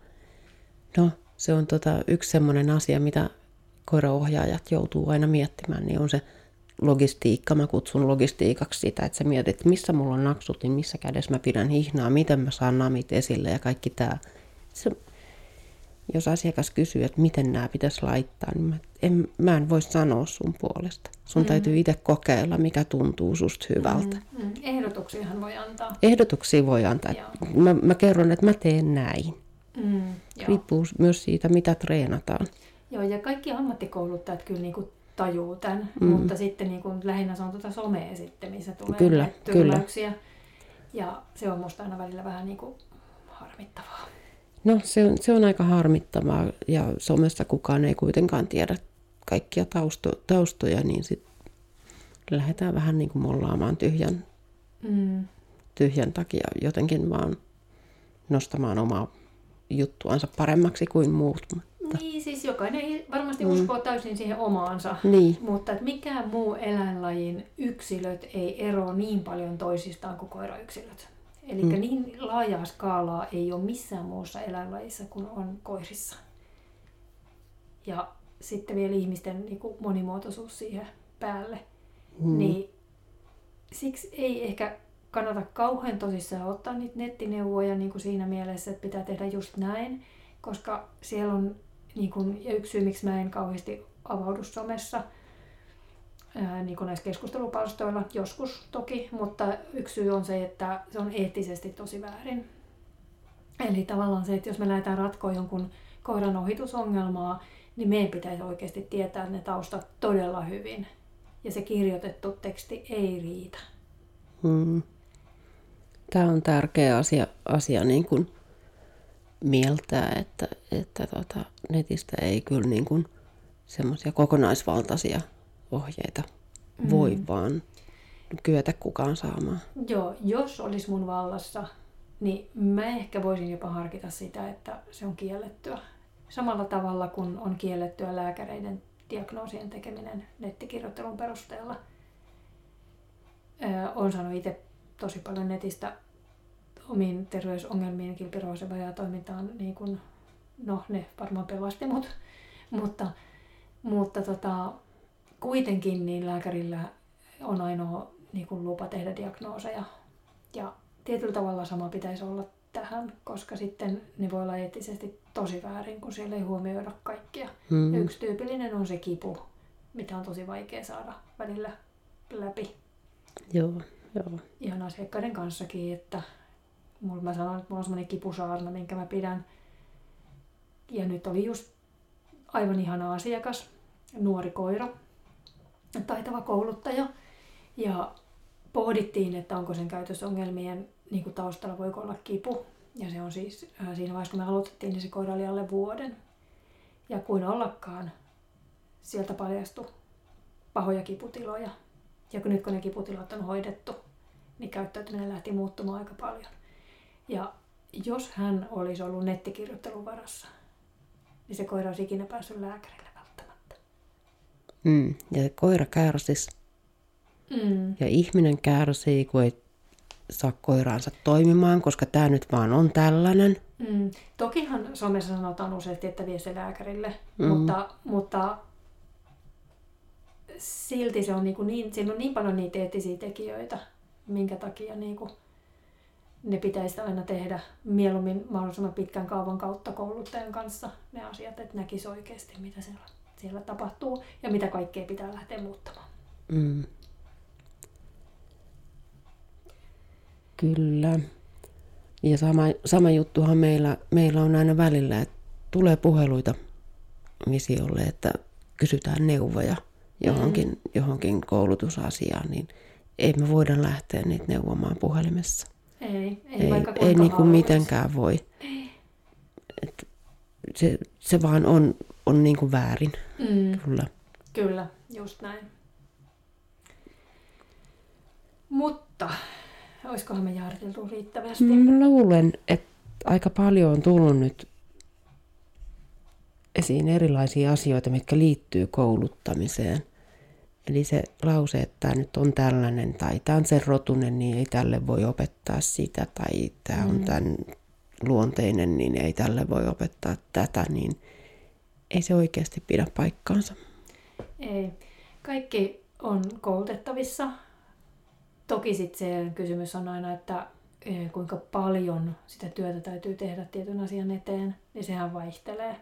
no, se on tota, yksi semmoinen asia, mitä koiraohjaajat joutuu aina miettimään, niin on se logistiikka. Mä kutsun logistiikaksi sitä, että sä mietit, missä mulla on naksut, niin missä kädessä mä pidän hihnaa, miten mä saan namit esille ja kaikki tämä. Se, jos asiakas kysyy, että miten nämä pitäisi laittaa, niin mä en, mä en voi sanoa sun puolesta. Sun mm. täytyy itse kokeilla, mikä tuntuu susta hyvältä. Mm. Mm. Ehdotuksiahan voi antaa. Ehdotuksia voi antaa. Mä, mä kerron, että mä teen näin. Mm, Riippuu myös siitä, mitä treenataan. Joo, ja kaikki ammattikouluttajat kyllä niin kuin tajuu tämän, mm. mutta sitten niin kuin lähinnä se on tuota somea sitten, missä tulee kyllä, kyllä. Ja se on musta aina välillä vähän niin kuin harmittavaa. No se on, se on aika harmittavaa ja somessa kukaan ei kuitenkaan tiedä kaikkia tausto, taustoja, niin sitten lähdetään vähän niin kuin mollaamaan tyhjän, mm. tyhjän takia jotenkin vaan nostamaan omaa juttuansa paremmaksi kuin muut. Mutta... Niin, siis jokainen varmasti mm. uskoo täysin siihen omaansa, Niin, mutta että mikään muu eläinlajin yksilöt ei eroa niin paljon toisistaan kuin koirayksilöt. Eli mm. niin laajaa skaalaa ei ole missään muussa eläinlajissa kuin on koirissa. Ja sitten vielä ihmisten niin kuin monimuotoisuus siihen päälle. Mm. Niin siksi ei ehkä kannata kauhean tosissaan ottaa niitä nettineuvoja niin kuin siinä mielessä, että pitää tehdä just näin, koska siellä on, niin kuin, ja yksi syy, miksi mä en kauheasti avaudu somessa, ää, niin kuin näissä keskustelupalstoilla, joskus toki, mutta yksi syy on se, että se on eettisesti tosi väärin. Eli tavallaan se, että jos me lähdetään ratkoa jonkun koiran ohitusongelmaa, niin meidän pitäisi oikeasti tietää ne taustat todella hyvin. Ja se kirjoitettu teksti ei riitä. Mm. Tämä on tärkeä asia, asia niin kuin mieltää, että, että tota, netistä ei kyllä niin kuin semmoisia kokonaisvaltaisia ohjeita mm. voi vaan kyetä kukaan saamaan. Joo, jos olisi mun vallassa, niin mä ehkä voisin jopa harkita sitä, että se on kiellettyä. Samalla tavalla kuin on kiellettyä lääkäreiden diagnoosien tekeminen nettikirjoittelun perusteella. Öö, olen saanut itse tosi paljon netistä omiin terveysongelmiin, kilpirooseva ja toimintaan, niin kun, no ne varmaan pelasti mut, mutta, mutta tota, kuitenkin niin lääkärillä on ainoa niin kun lupa tehdä diagnooseja. Ja tietyllä tavalla sama pitäisi olla tähän, koska sitten ne voi olla eettisesti tosi väärin, kun siellä ei huomioida kaikkia. Mm. Yksi tyypillinen on se kipu, mitä on tosi vaikea saada välillä läpi. Joo, joo. Ihan asiakkaiden kanssakin, että mulla mä sanon, että mulla on semmoinen kipusaarna, minkä mä pidän. Ja nyt oli just aivan ihana asiakas, nuori koira, taitava kouluttaja. Ja pohdittiin, että onko sen käytösongelmien niin kuin taustalla voiko olla kipu. Ja se on siis, äh, siinä vaiheessa kun me aloitettiin, niin se koira oli alle vuoden. Ja kuin ollakaan, sieltä paljastui pahoja kiputiloja. Ja kun nyt kun ne kiputilat on hoidettu, niin käyttäytyminen lähti muuttumaan aika paljon. Ja jos hän olisi ollut nettikirjoittelun varassa, niin se koira olisi ikinä päässyt lääkärille välttämättä. Mm. Ja se koira kärsisi Mm. ja ihminen kärsii, kun ei saa koiraansa toimimaan, koska tämä nyt vaan on tällainen. Mm. Tokihan somessa sanotaan useasti, että vie se lääkärille, Mm. mm. mutta, mutta silti se on niin, kuin niin, siinä on niin paljon niitä eettisiä tekijöitä, minkä takia niin kuin ne pitäisi aina tehdä mieluummin mahdollisimman pitkän kaavan kautta kouluttajan kanssa ne asiat, että näkisi oikeasti, mitä siellä, siellä tapahtuu ja mitä kaikkea pitää lähteä muuttamaan. Mm. Kyllä. Ja sama, sama juttuhan meillä, meillä on aina välillä, että tulee puheluita visiolle, että kysytään neuvoja johonkin, mm. johonkin koulutusasiaan, niin ei me voida lähteä niitä neuvomaan puhelimessa. Ei, ei, Ei, vaikka ei niin kuin mitenkään voi. Et se, se vaan on, on niin kuin väärin, Mm. kyllä. Kyllä, just näin. Mutta, olisikohan me jaariteltu riittävästi? Mä luulen, että aika paljon on tullut nyt esiin erilaisia asioita, mitkä liittyy kouluttamiseen. Eli se lause, että tämä nyt on tällainen tai tämä on sen rotunen, niin ei tälle voi opettaa sitä. Tai tämä on Mm. tämän luonteinen, niin ei tälle voi opettaa tätä. Niin ei se oikeasti pidä paikkaansa. Ei. Kaikki on koulutettavissa. Toki sitten se kysymys on aina, että eh, kuinka paljon sitä työtä täytyy tehdä tietyn asian eteen, niin sehän vaihtelee.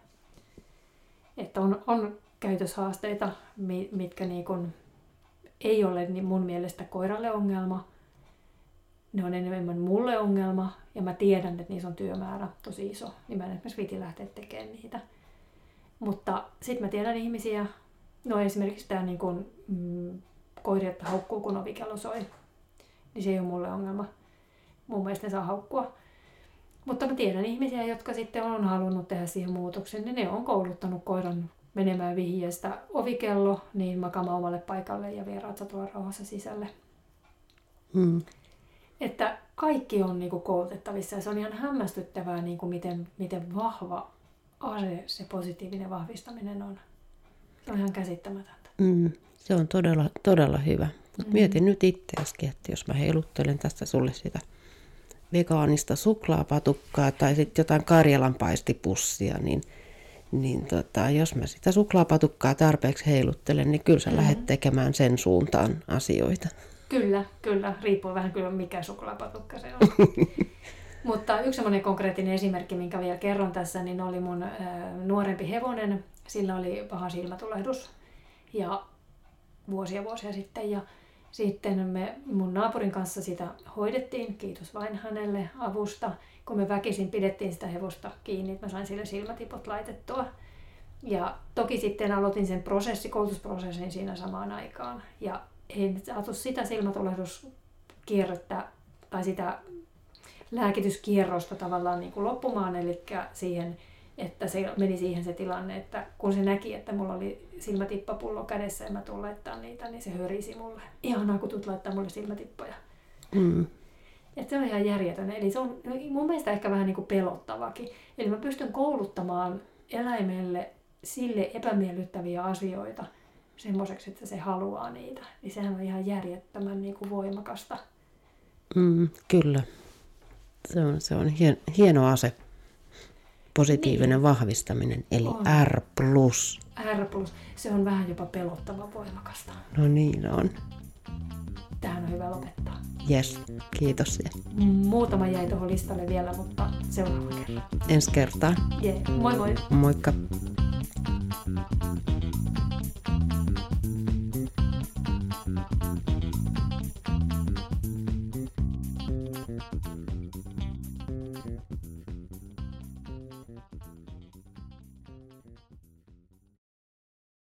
Että on, on käytöshaasteita, mi- mitkä niin kun ei ole niin mun mielestä koiralle ongelma. Ne on enemmän mulle ongelma ja mä tiedän, että niissä on työmäärä tosi iso, niin mä en esimerkiksi viitin lähteä tekemään niitä. Mutta sitten mä tiedän ihmisiä, no esimerkiksi tämä niin kun, mm, koiri, että haukkuu kun ovikello soi, niin se ei ole mulle ongelma. Mun mielestä ne saa haukkua. Mutta mä tiedän ihmisiä, jotka sitten on halunnut tehdä siihen muutoksen, niin ne on kouluttanut koiran menemään vihjeestä ovikello, niin makaamaan omalle paikalle ja vieraat saa tulla rauhassa sisälle. Mm. Että kaikki on niin kuin koulutettavissa ja se on ihan hämmästyttävää, niin kuin miten, miten vahva ase se positiivinen vahvistaminen on. Se on ihan käsittämätöntä. Mm, se on todella, todella hyvä. Mut mm. Mietin nyt itseäskin, että jos mä heiluttelen tästä sulle sitä vegaanista suklaapatukkaa tai sitten jotain Karjalan paistipussia, niin, niin tota, jos mä sitä suklaapatukkaa tarpeeksi heiluttelen, niin kyllä sä mm. lähdet tekemään sen suuntaan asioita. Kyllä, kyllä. Riippuu vähän kyllä mikä suklaapatukka se on. Mutta yksi semmoinen konkreettinen esimerkki, minkä vielä kerron tässä, niin oli mun äh, nuorempi hevonen. Sillä oli paha silmätulehdus ja vuosia vuosia sitten. Ja sitten me mun naapurin kanssa sitä hoidettiin, kiitos vain hänelle avusta. Kun me väkisin pidettiin sitä hevosta kiinni, että mä sain sille silmätipot laitettua. Ja toki sitten aloitin sen prosessi, koulutusprosessin siinä samaan aikaan. Ja en saatu sitä silmätulehduskierrettä tai sitä lääkityskierrosta tavallaan niin kuin loppumaan, eli siihen, että se meni siihen se tilanne, että kun se näki, että mulla oli silmätippapullo kädessä ja mä tuun laittaa niitä, niin se hörisi mulle. Ihanaa, kun tulet laittaa mulle silmätippoja. Mm. Että se on ihan järjetön. Eli se on mun mielestä ehkä vähän niin kuin pelottavakin. Eli mä pystyn kouluttamaan eläimelle sille epämiellyttäviä asioita semmoiseksi, että se haluaa niitä. Niin sehän on ihan järjettömän niin kuin voimakasta. Mm, kyllä. Se on, se on hien, hieno ase. Positiivinen niin. vahvistaminen, eli on. R+. R+. Se on vähän jopa pelottava voimakasta. No niin on tähän on hyvä lopettaa. Yes, kiitos. Muutama jäi tuohon listalle vielä, mutta seuraava kerta. Ensi kertaa. Yeah. Moi moi. Moikka.